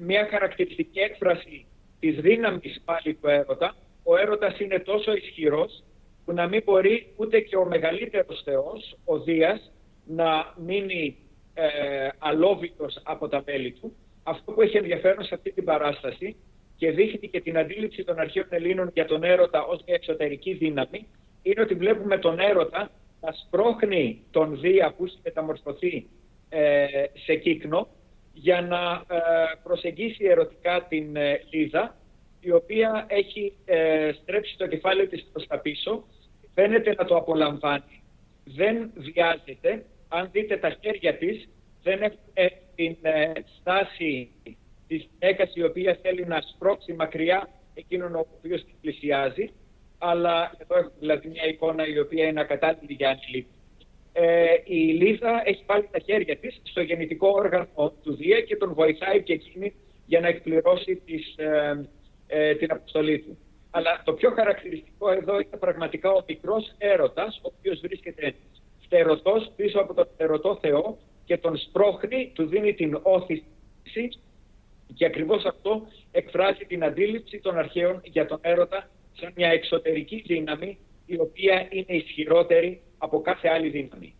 μια χαρακτηριστική έκφραση της δύναμης πάλι του έρωτα. Ο έρωτας είναι τόσο ισχυρός που να μην μπορεί ούτε και ο μεγαλύτερος θεός, ο Δίας, να μείνει ε, αλόβητος από τα μέλη του. Αυτό που έχει ενδιαφέρον σε αυτή την παράσταση και δείχνει και την αντίληψη των αρχαίων Ελλήνων για τον έρωτα ως μια εξωτερική δύναμη, είναι ότι βλέπουμε τον έρωτα να σπρώχνει τον Δία που έχει μεταμορφωθεί ε, σε κύκνο για να ε, προσεγγίσει ερωτικά την ε, Λίζα, η οποία έχει ε, στρέψει το κεφάλι της προς τα πίσω, φαίνεται να το απολαμβάνει, δεν βιάζεται. Αν δείτε τα χέρια της, δεν έχουν την στάση της γυναίκα η οποία θέλει να σπρώξει μακριά εκείνον ο οποίος την πλησιάζει, αλλά εδώ έχουμε δηλαδή μια εικόνα η οποία είναι ακατάλληλη για ανηλίκη ε, η Λίζα έχει βάλει τα χέρια της στο γεννητικό όργανο του Δία και τον βοηθάει και εκείνη για να εκπληρώσει τις, ε, ε, την αποστολή του. Αλλά το πιο χαρακτηριστικό εδώ είναι πραγματικά ο μικρός έρωτας, ο οποίος βρίσκεται φτερωτός πίσω από τον φτερωτό Θεό και τον σπρώχνει, του δίνει την όθηση και ακριβώς αυτό εκφράζει την αντίληψη των αρχαίων για τον έρωτα σαν μια εξωτερική δύναμη η οποία είναι ισχυρότερη από κάθε άλλη δύναμη.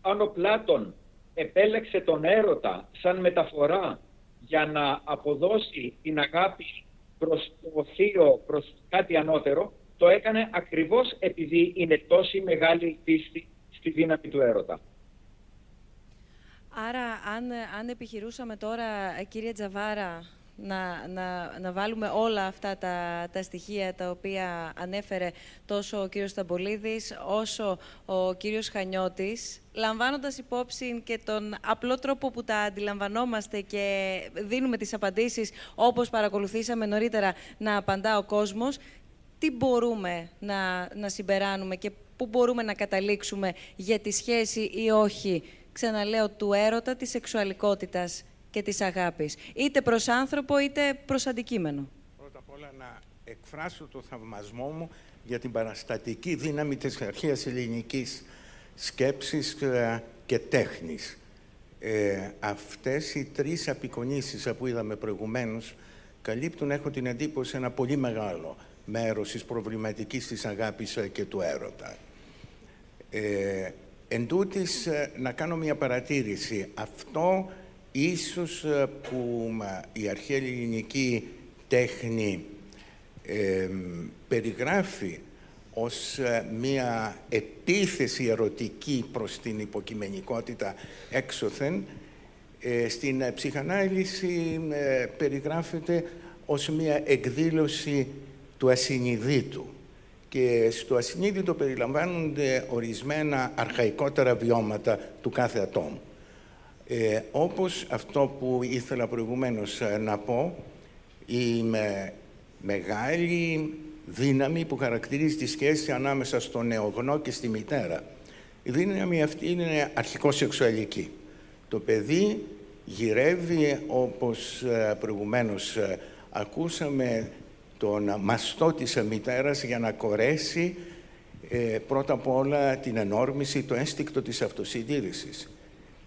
Αν ο Πλάτων επέλεξε τον έρωτα σαν μεταφορά για να αποδώσει την αγάπη προς το θείο, προς κάτι ανώτερο, το έκανε ακριβώς επειδή είναι τόση μεγάλη πίστη στη δύναμη του έρωτα. Άρα, αν, αν επιχειρούσαμε τώρα, κύριε Τζαβάρα, να, να, να βάλουμε όλα αυτά τα, τα στοιχεία τα οποία ανέφερε τόσο ο κύριος Σταμπολίδης όσο ο κύριος Χανιώτης, λαμβάνοντας υπόψη και τον απλό τρόπο που τα αντιλαμβανόμαστε και δίνουμε τις απαντήσεις όπως παρακολουθήσαμε νωρίτερα να απαντά ο κόσμος, τι μπορούμε να, να συμπεράνουμε και πού μπορούμε να καταλήξουμε για τη σχέση ή όχι, ξαναλέω, του έρωτα, της σεξουαλικότητας και της αγάπης. Είτε προς άνθρωπο, είτε προς αντικείμενο. Πρώτα απ' όλα να εκφράσω το θαυμασμό μου για την παραστατική δύναμη της αρχαίας ελληνικής σκέψης ε, και τέχνης. Ε, αυτές οι τρεις απεικονίσεις που είδαμε προηγουμένως καλύπτουν, έχω την εντύπωση, ένα πολύ μεγάλο μέρος της προβληματικής της αγάπης ε, και του έρωτα. Ε, εν τούτης, να κάνω μια παρατήρηση. Αυτό ίσως ε, που η αρχαία ελληνική τέχνη περιγράφει ως ε, μία επίθεση ερωτική προς την υποκειμενικότητα έξωθεν, ε, στην ψυχανάλυση περιγράφεται ως μία εκδήλωση του ασυνειδήτου. Και στο ασυνείδητο περιλαμβάνονται ορισμένα αρχαϊκότερα βιώματα του κάθε ατόμου. Ε, όπως αυτό που ήθελα προηγουμένως ε, να πω, η μεγάλη δύναμη που χαρακτηρίζει τη σχέση ανάμεσα στο νεογνώ και στη μητέρα. Η δύναμη αυτή είναι αρχικό-σεξουαλική. Το παιδί γυρεύει, όπως ε, προηγουμένως ε, ακούσαμε, τον μαστό της μητέρας για να κορέσει πρώτα απ' όλα την ενόρμηση, το ένστικτο της αυτοσυντήρησης.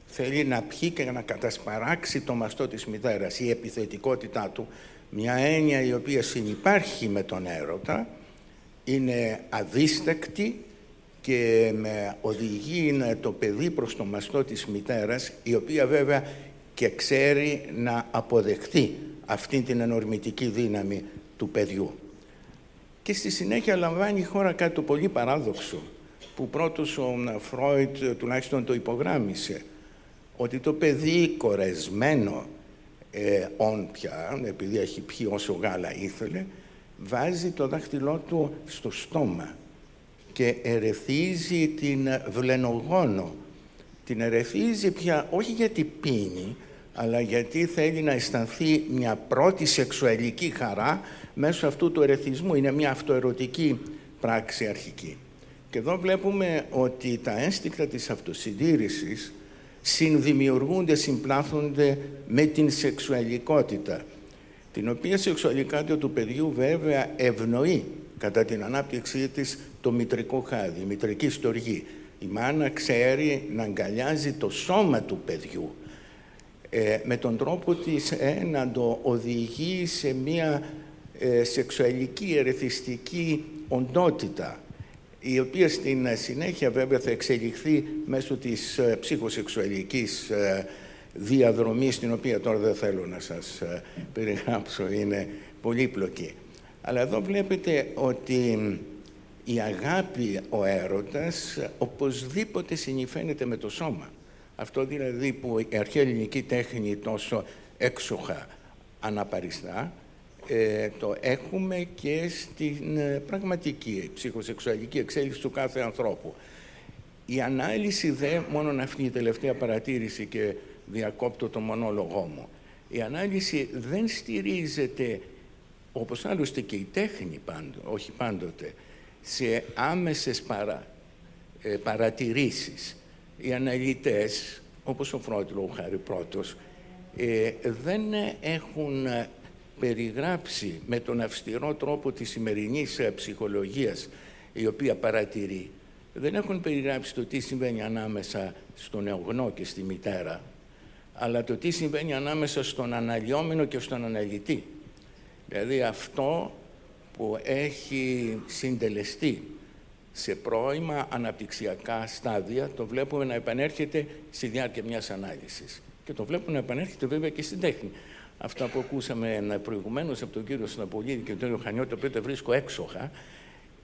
Θέλει να πιει και να κατασπαράξει το μαστό της μητέρας, η επιθετικότητά του, μια έννοια η οποία συνυπάρχει με τον έρωτα, είναι αδίστακτη και με οδηγεί το παιδί προς το μαστό της μητέρας, η οποία βέβαια και ξέρει να αποδεχτεί αυτή την ενορμητική δύναμη του παιδιού. Και στη συνέχεια λαμβάνει η χώρα κάτι το πολύ παράδοξο, που πρώτος ο Φρόιτ τουλάχιστον το υπογράμμισε, ότι το παιδί κορεσμένο ε, όν πια, επειδή έχει πιει όσο γάλα ήθελε, βάζει το δάχτυλό του στο στόμα και ερεθίζει την βλενογόνο. Την ερεθίζει πια όχι γιατί πίνει, αλλά γιατί θέλει να αισθανθεί μια πρώτη σεξουαλική χαρά μέσω αυτού του ερεθισμού. Είναι μια αυτοερωτική πράξη αρχική. Και εδώ βλέπουμε ότι τα ένστικτα της αυτοσυντήρησης συνδημιουργούνται, συμπλάθονται με την σεξουαλικότητα, την οποία σεξουαλικότητα του παιδιού βέβαια ευνοεί κατά την ανάπτυξή της το μητρικό χάδι, η μητρική στοργή. Η μάνα ξέρει να αγκαλιάζει το σώμα του παιδιού ε, με τον τρόπο της ε, να το οδηγεί σε μια ε, σεξουαλική ερεθιστική οντότητα η οποία στην συνέχεια βέβαια θα εξελιχθεί μέσω της ε, ψυχοσεξουαλικής ε, διαδρομής, την οποία τώρα δεν θέλω να σας ε, περιγράψω, είναι πολύπλοκη. Αλλά εδώ βλέπετε ότι η αγάπη, ο έρωτας, οπωσδήποτε συνηφαίνεται με το σώμα. Αυτό δηλαδή που η αρχαία ελληνική τέχνη τόσο έξοχα αναπαριστά, ε, το έχουμε και στην ε, πραγματική ψυχοσεξουαλική εξέλιξη του κάθε ανθρώπου. Η ανάλυση δε, μόνο αυτή η τελευταία παρατήρηση και διακόπτω το μονόλογό μου, η ανάλυση δεν στηρίζεται, όπως άλλωστε και η τέχνη, πάντο, όχι πάντοτε, σε άμεσες παρα, ε, παρατηρήσεις. Οι αναλυτές, όπως ο Φρόντ χάρη πρώτος, ε, δεν έχουν περιγράψει με τον αυστηρό τρόπο της σημερινής ε, ψυχολογίας η οποία παρατηρεί δεν έχουν περιγράψει το τι συμβαίνει ανάμεσα στον νεογνώ και στη μητέρα αλλά το τι συμβαίνει ανάμεσα στον αναλυόμενο και στον αναλυτή. Δηλαδή αυτό που έχει συντελεστεί σε πρώιμα αναπτυξιακά στάδια το βλέπουμε να επανέρχεται στη διάρκεια μιας ανάλυσης. Και το βλέπουμε να επανέρχεται βέβαια και στην τέχνη αυτά που ακούσαμε προηγουμένως από τον κύριο Συναπολίδη και τον κύριο Χανιώτη, το οποίο το βρίσκω έξοχα,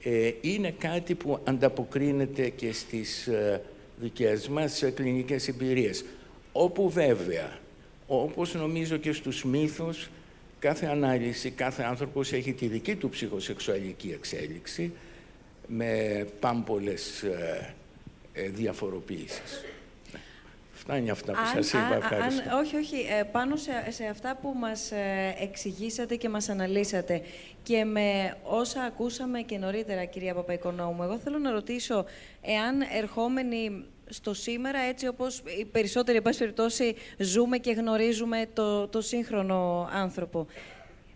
ε, είναι κάτι που ανταποκρίνεται και στις ε, δικές μας κλινικές εμπειρίες. Όπου βέβαια, όπως νομίζω και στους μύθους, κάθε ανάλυση, κάθε άνθρωπος έχει τη δική του ψυχοσεξουαλική εξέλιξη με πάμπολες ε, ε, διαφοροποίησεις. Φτάνει αυτά που αν, σας είπα. Ευχαριστώ. Αν, όχι, όχι. Ε, πάνω σε, σε αυτά που μας ε, εξηγήσατε και μας αναλύσατε και με όσα ακούσαμε και νωρίτερα, κυρία Παπαϊκονόμου, εγώ θέλω να ρωτήσω εάν ερχόμενοι στο σήμερα, έτσι όπως οι περισσότεροι, εν περιπτώσει, ζούμε και γνωρίζουμε το, το σύγχρονο άνθρωπο.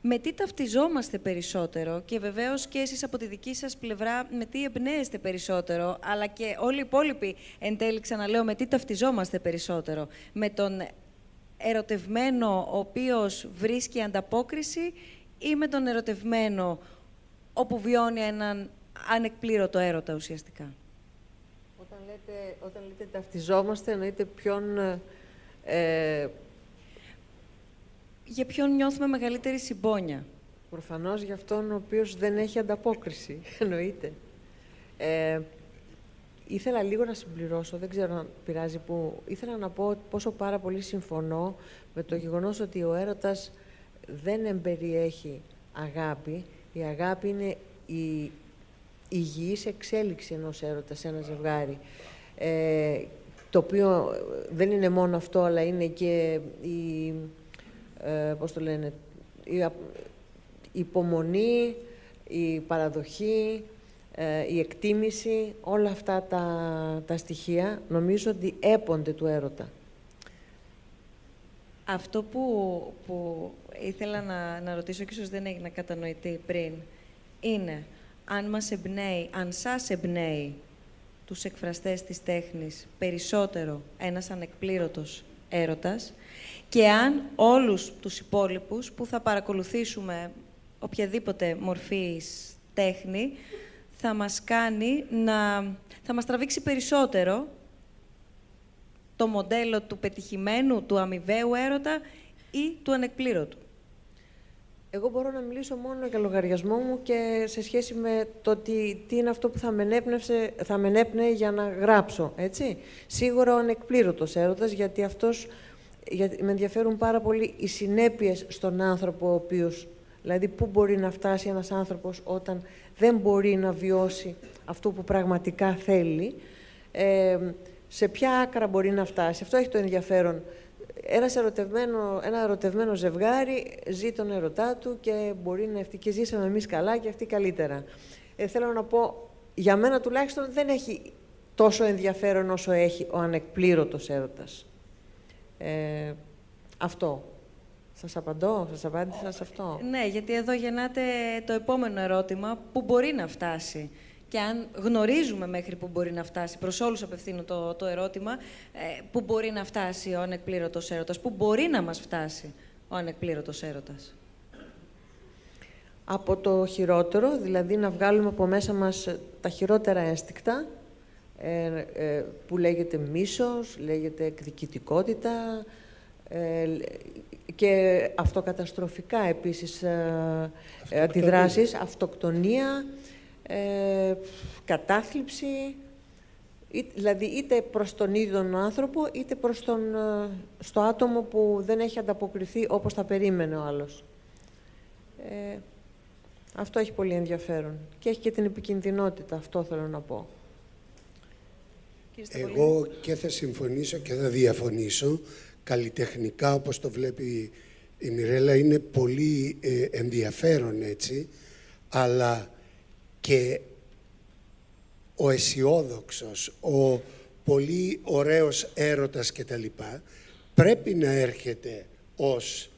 Με τι ταυτιζόμαστε περισσότερο και βεβαίως και εσείς από τη δική σας πλευρά με τι εμπνέεστε περισσότερο, αλλά και όλοι οι υπόλοιποι εν τέλει ξαναλέω με τι ταυτιζόμαστε περισσότερο. Με τον ερωτευμένο ο οποίος βρίσκει ανταπόκριση ή με τον ερωτευμένο όπου βιώνει έναν ανεκπλήρωτο έρωτα ουσιαστικά; Όταν λέτε, όταν λέτε ταυτιζόμαστε, εννοείτε ποιον ε, για ποιον νιώθουμε μεγαλύτερη συμπόνια; Προφανώς για αυτόν ο οποίος δεν έχει ανταπόκριση, εννοείται. Ε, ήθελα λίγο να συμπληρώσω, δεν ξέρω αν πειράζει που... Ήθελα να πω πόσο πάρα πολύ συμφωνώ με το γεγονός ότι ο έρωτας δεν εμπεριέχει αγάπη. Η αγάπη είναι η υγιής εξέλιξη ενός έρωτας σε ένα ζευγάρι. Ε, το οποίο δεν είναι μόνο αυτό, αλλά είναι και η ε, πώς το λένε, η υπομονή, η παραδοχή, ε, η εκτίμηση, όλα αυτά τα, τα στοιχεία νομίζω ότι έπονται του έρωτα. Αυτό που, που ήθελα να, να ρωτήσω και ίσως δεν έγινε κατανοητή πριν, είναι αν μας εμπνέει, αν σας εμπνέει τους εκφραστές της τέχνης περισσότερο ένας ανεκπλήρωτος έρωτας και αν όλους τους υπόλοιπους που θα παρακολουθήσουμε οποιαδήποτε μορφής τέχνη θα μας κάνει να... θα μας τραβήξει περισσότερο το μοντέλο του πετυχημένου, του αμοιβαίου έρωτα ή του ανεκπλήρωτου. Εγώ μπορώ να μιλήσω μόνο για λογαριασμό μου και σε σχέση με το τι, τι είναι αυτό που θα με, θα με για να γράψω, έτσι. Σίγουρα ο ανεκπλήρωτος έρωτας, γιατί αυτός γιατί με ενδιαφέρουν πάρα πολύ οι συνέπειες στον άνθρωπο ο οποίος, δηλαδή πού μπορεί να φτάσει ένας άνθρωπος όταν δεν μπορεί να βιώσει αυτό που πραγματικά θέλει, ε, σε ποια άκρα μπορεί να φτάσει. Αυτό έχει το ενδιαφέρον. Ένας ερωτευμένο, ένα ερωτευμένο ζευγάρι ζει τον ερωτά του και μπορεί να ευτυχεί. Ζήσαμε εμείς καλά και αυτοί καλύτερα. Ε, θέλω να πω, για μένα τουλάχιστον δεν έχει τόσο ενδιαφέρον όσο έχει ο ανεκπλήρωτος έρωτας. Ε, αυτό. Σας απαντώ, σας απάντησα σε αυτό. Ναι, γιατί εδώ γεννάται το επόμενο ερώτημα, πού μπορεί να φτάσει. Και αν γνωρίζουμε μέχρι πού μπορεί να φτάσει, προς όλους απευθύνω το, το ερώτημα, ε, πού μπορεί να φτάσει ο ανεκπλήρωτος έρωτας, πού μπορεί να μας φτάσει ο ανεκπλήρωτος έρωτας. Από το χειρότερο, δηλαδή να βγάλουμε από μέσα μας τα χειρότερα ένστικτα, ε, ε, που λέγεται μίσος, λέγεται εκδικητικότητα ε, και αυτοκαταστροφικά επίσης αντιδράσεις, αυτοκτονία, κατάθλιψη, δηλαδή είτε προς τον ίδιο άνθρωπο, είτε προς τον, στο άτομο που δεν έχει ανταποκριθεί όπως θα περίμενε ο άλλος. αυτό έχει πολύ ενδιαφέρον. Και έχει και την επικινδυνότητα, αυτό θέλω να πω. Εγώ και θα συμφωνήσω και θα διαφωνήσω. Καλλιτεχνικά, όπως το βλέπει η Μιρέλα, είναι πολύ ε, ενδιαφέρον έτσι, αλλά και ο αισιόδοξος, ο πολύ ωραίος έρωτας κτλ. πρέπει να έρχεται ως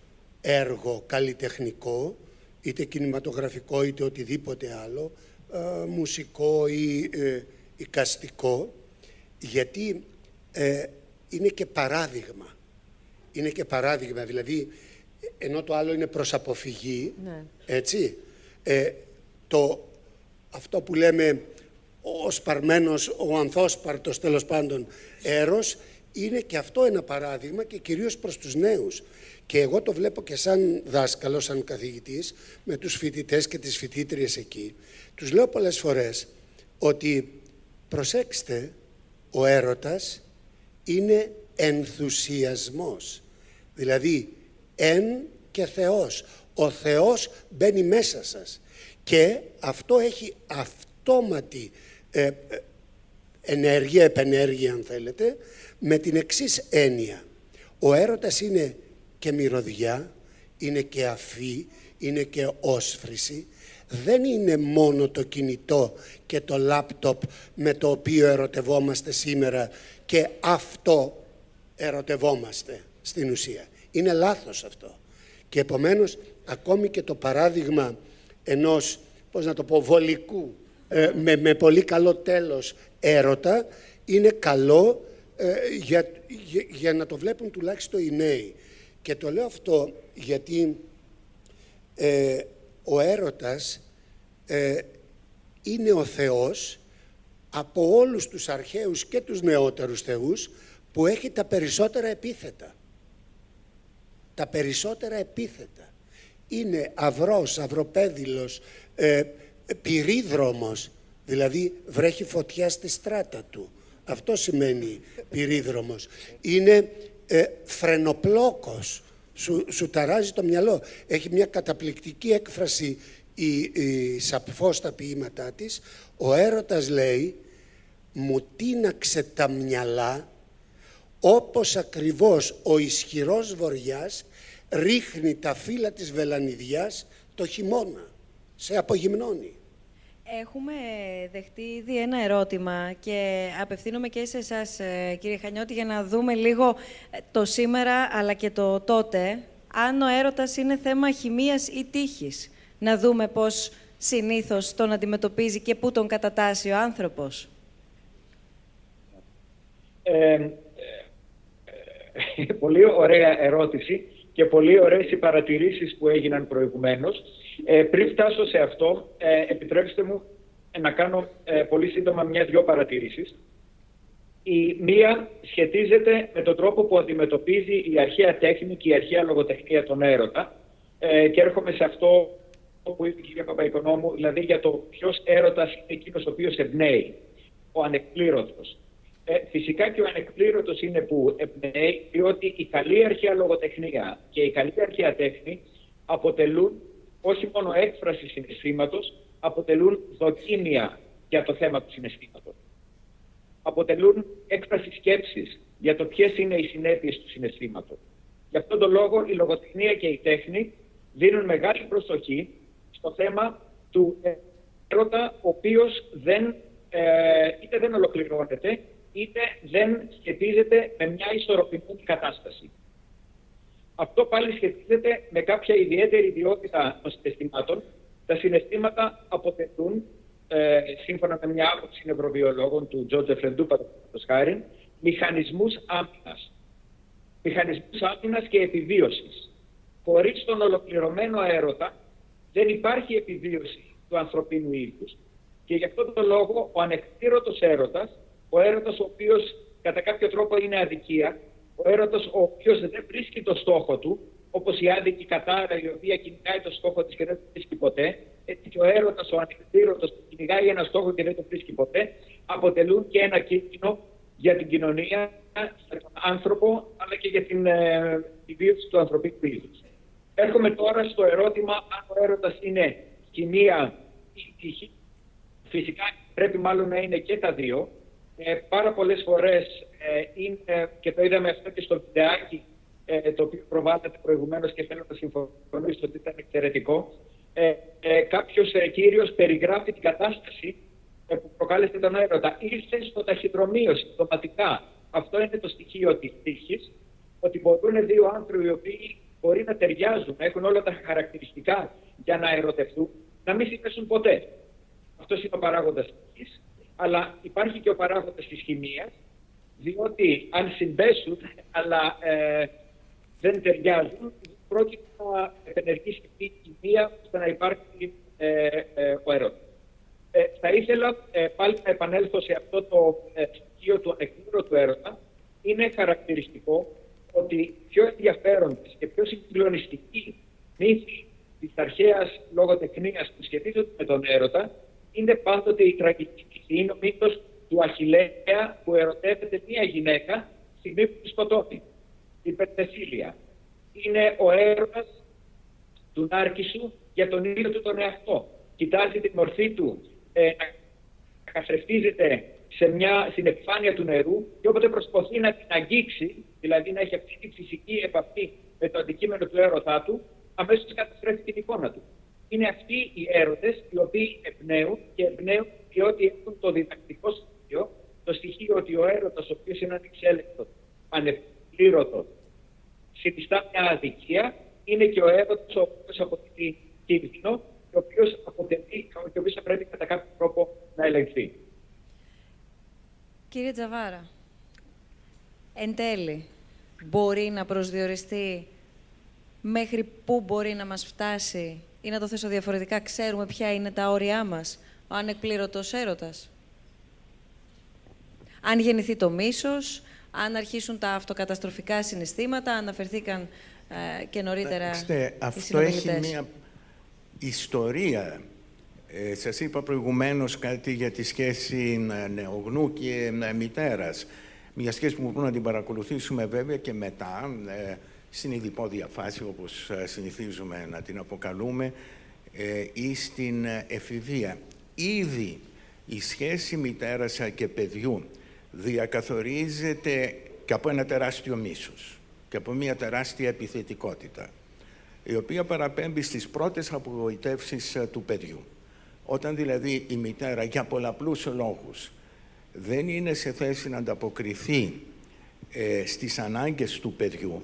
έργο καλλιτεχνικό, είτε κινηματογραφικό είτε οτιδήποτε άλλο, ε, μουσικό ή ε, οικαστικό, γιατί ε, είναι και παράδειγμα. Είναι και παράδειγμα, δηλαδή, ενώ το άλλο είναι προς αποφυγή, ναι. έτσι, ε, το, αυτό που λέμε ο σπαρμένος, ο ανθόσπαρτος τέλος πάντων έρος, είναι και αυτό ένα παράδειγμα και κυρίως προς τους νέους. Και εγώ το βλέπω και σαν δάσκαλο, σαν καθηγητής, με τους φοιτητές και τις φοιτήτριες εκεί. Τους λέω πολλές φορές ότι προσέξτε ο έρωτας είναι ενθουσιασμός. Δηλαδή, εν και Θεός. Ο Θεός μπαίνει μέσα σας. Και αυτό έχει αυτόματη ε, ε, ενέργεια, επενέργεια αν θέλετε, με την εξής έννοια. Ο έρωτας είναι και μυρωδιά, είναι και αφή, είναι και όσφρηση. Δεν είναι μόνο το κινητό και το λάπτοπ με το οποίο ερωτευόμαστε σήμερα και αυτό ερωτευόμαστε στην ουσία. Είναι λάθος αυτό. Και επομένως ακόμη και το παράδειγμα ενός, πώς να το πω, βολικού, ε, με, με πολύ καλό τέλος έρωτα, είναι καλό ε, για, για, να το βλέπουν τουλάχιστον οι νέοι. Και το λέω αυτό γιατί ε, ο έρωτας είναι ο Θεός από όλους τους αρχαίους και τους νεότερους θεούς που έχει τα περισσότερα επίθετα. Τα περισσότερα επίθετα. Είναι αυρός, αυροπέδιλος, ε, πυρίδρομος, δηλαδή βρέχει φωτιά στη στράτα του. Αυτό σημαίνει πυρίδρομος. Είναι ε, φρενοπλόκος, σου, σου ταράζει το μυαλό. Έχει μια καταπληκτική έκφραση η, η Σαπφός στα ποίηματά της. Ο έρωτας λέει «Μου τίναξε τα μυαλά όπως ακριβώς ο ισχυρός βοριάς ρίχνει τα φύλλα της βελανιδιάς το χειμώνα, σε απογυμνώνει. Έχουμε δεχτεί ήδη ένα ερώτημα και απευθύνομαι και σε εσάς ε, κύριε Χανιώτη για να δούμε λίγο ε, το σήμερα αλλά και το τότε αν ο έρωτας είναι θέμα χημίας ή τύχης. Να δούμε πώς συνήθως τον αντιμετωπίζει και πού τον κατατάσσει ο άνθρωπος. Ε, πολύ ωραία ερώτηση και πολύ ωραίες οι παρατηρήσεις που έγιναν προηγουμένως. Ε, πριν φτάσω σε αυτό, ε, επιτρέψτε μου να κάνω ε, πολύ σύντομα μια-δυο παρατηρήσεις. Η μία σχετίζεται με τον τρόπο που αντιμετωπίζει η αρχαία τέχνη και η αρχαία λογοτεχνία τον έρωτα ε, και έρχομαι σε αυτό που είπε η κυρία Παπαϊκονόμου, δηλαδή για το ποιος έρωτας είναι εκείνος ο οποίος εμπνέει, ο ανεκπλήρωτος. Ε, φυσικά και ο ανεκπλήρωτος είναι που εμπνέει, διότι η καλή αρχαία λογοτεχνία και η καλή αρχαία τέχνη αποτελούν όχι μόνο έκφραση συναισθήματος, αποτελούν δοκίμια για το θέμα του συναισθήματος. Αποτελούν έκφραση σκέψης για το ποιες είναι οι συνέπειες του συναισθήματος. Γι' αυτόν τον λόγο η λογοτεχνία και η τέχνη δίνουν μεγάλη προσοχή στο θέμα του έρωτα, ο οποίος δεν, ε, είτε δεν ολοκληρώνεται, είτε δεν σχετίζεται με μια ισορροπημένη κατάσταση. Αυτό πάλι σχετίζεται με κάποια ιδιαίτερη ιδιότητα των συναισθημάτων. Τα συναισθήματα αποτελούν, ε, σύμφωνα με μια άποψη νευροβιολόγων του Τζότζε Φρεντού, παραδείγματος χάρη, μηχανισμούς άμυνας. Μηχανισμούς άμυνας και επιβίωσης. Χωρίς τον ολοκληρωμένο έρωτα, δεν υπάρχει επιβίωση του ανθρωπίνου είδου. Και γι' αυτόν τον λόγο ο ανεκτήρωτος έρωτας ο έρωτας ο οποίος κατά κάποιο τρόπο είναι αδικία, ο έρωτα ο οποίος δεν βρίσκει το στόχο του, όπως η άδικη κατάρα η οποία κυνηγάει το στόχο της και δεν το βρίσκει ποτέ, έτσι και ο έρωτας ο ανεκτήρωτο που κυνηγάει ένα στόχο και δεν το βρίσκει ποτέ, αποτελούν και ένα κίνδυνο για την κοινωνία, για τον άνθρωπο, αλλά και για την ε, βίωση του ανθρωπίνου είδου. Έρχομαι τώρα στο ερώτημα αν ο έρωτας είναι κοινία ή τύχη. Φυσικά πρέπει μάλλον να είναι και τα δύο ε, πάρα πολλές φορές ε, είναι, και το είδαμε αυτό και στο βιντεάκι ε, το οποίο προβάλλεται προηγουμένως και θέλω να συμφωνήσω ότι ήταν εξαιρετικό. Ε, ε, κάποιος ε, κύριος περιγράφει την κατάσταση ε, που προκάλεσε τον έρωτα. Ήρθε στο ταχυδρομείο συμπτωματικά. Αυτό είναι το στοιχείο της τύχης, ότι μπορούν δύο άνθρωποι οι οποίοι μπορεί να ταιριάζουν, να έχουν όλα τα χαρακτηριστικά για να ερωτευτούν, να μην συνέσουν ποτέ. Αυτός είναι ο παράγοντας τύχης αλλά υπάρχει και ο παράγοντας της χημίας, διότι αν συμπέσουν, αλλά ε, δεν ταιριάζουν, πρόκειται να επενεργήσει η χημεία ώστε να υπάρχει ε, ε, ο έρωτας. Ε, θα ήθελα πάλι να επανέλθω σε αυτό το στοιχείο του ανεκπλήρωτου έρωτα. Είναι χαρακτηριστικό ότι πιο ενδιαφέροντες και πιο συγκλονιστικοί μύθοι της αρχαίας λογοτεχνίας που σχετίζονται με τον έρωτα είναι πάντοτε η τραγική είναι ο μύθος του Αχιλέα που ερωτεύεται μία γυναίκα στιγμή που τη σκοτώνει, η Περτεσίλια. Είναι ο έρωτας του νάρκη σου για τον ίδιο του τον εαυτό. Κοιτάζει την μορφή του ε, να καθρεφτίζεται σε μια, στην επιφάνεια του νερού και όποτε προσπαθεί να την αγγίξει, δηλαδή να έχει αυτή τη φυσική επαφή με το αντικείμενο του έρωτά του, αμέσως καταστρέφει την εικόνα του. Είναι αυτοί οι έρωτες οι οποίοι εμπνέουν και εμπνέουν διότι έχουν το διδακτικό στοιχείο, το στοιχείο ότι ο έρωτας, ο οποίος είναι ανεξέλεκτος, ανεπλήρωτο, συνιστά μια αδικία, είναι και ο έρωτας ο οποίος αποτελεί κίνδυνο και ο οποίος αποτελεί, και ο οποίος θα πρέπει κατά κάποιο τρόπο να ελεγχθεί. Κύριε Τζαβάρα, εν τέλει, μπορεί να προσδιοριστεί μέχρι πού μπορεί να μας φτάσει ή να το θέσω διαφορετικά, ξέρουμε ποια είναι τα όρια μας, ο ανεκπλήρωτος έρωτας. Αν γεννηθεί το μίσος, αν αρχίσουν τα αυτοκαταστροφικά συναισθήματα, αναφερθήκαν ε, και νωρίτερα Είστε, αυτό έχει μια ιστορία. Ε, σας είπα προηγουμένως κάτι για τη σχέση ε, νεογνού και ε, μητέρας. Μια σχέση που μπορούμε να την παρακολουθήσουμε βέβαια και μετά, ε, στην ειδipόδια φάση όπως ε, συνηθίζουμε να την αποκαλούμε, ε, ή στην εφηβεία. Ήδη η σχέση μητέρας και παιδιού διακαθορίζεται και από ένα τεράστιο μίσος και από μια τεράστια επιθετικότητα η οποία παραπέμπει στις πρώτες απογοητεύσεις ε, του παιδιού. Όταν δηλαδή η μητέρα για πολλαπλούς λόγους δεν είναι σε θέση να ανταποκριθεί ε, στις ανάγκες του παιδιού,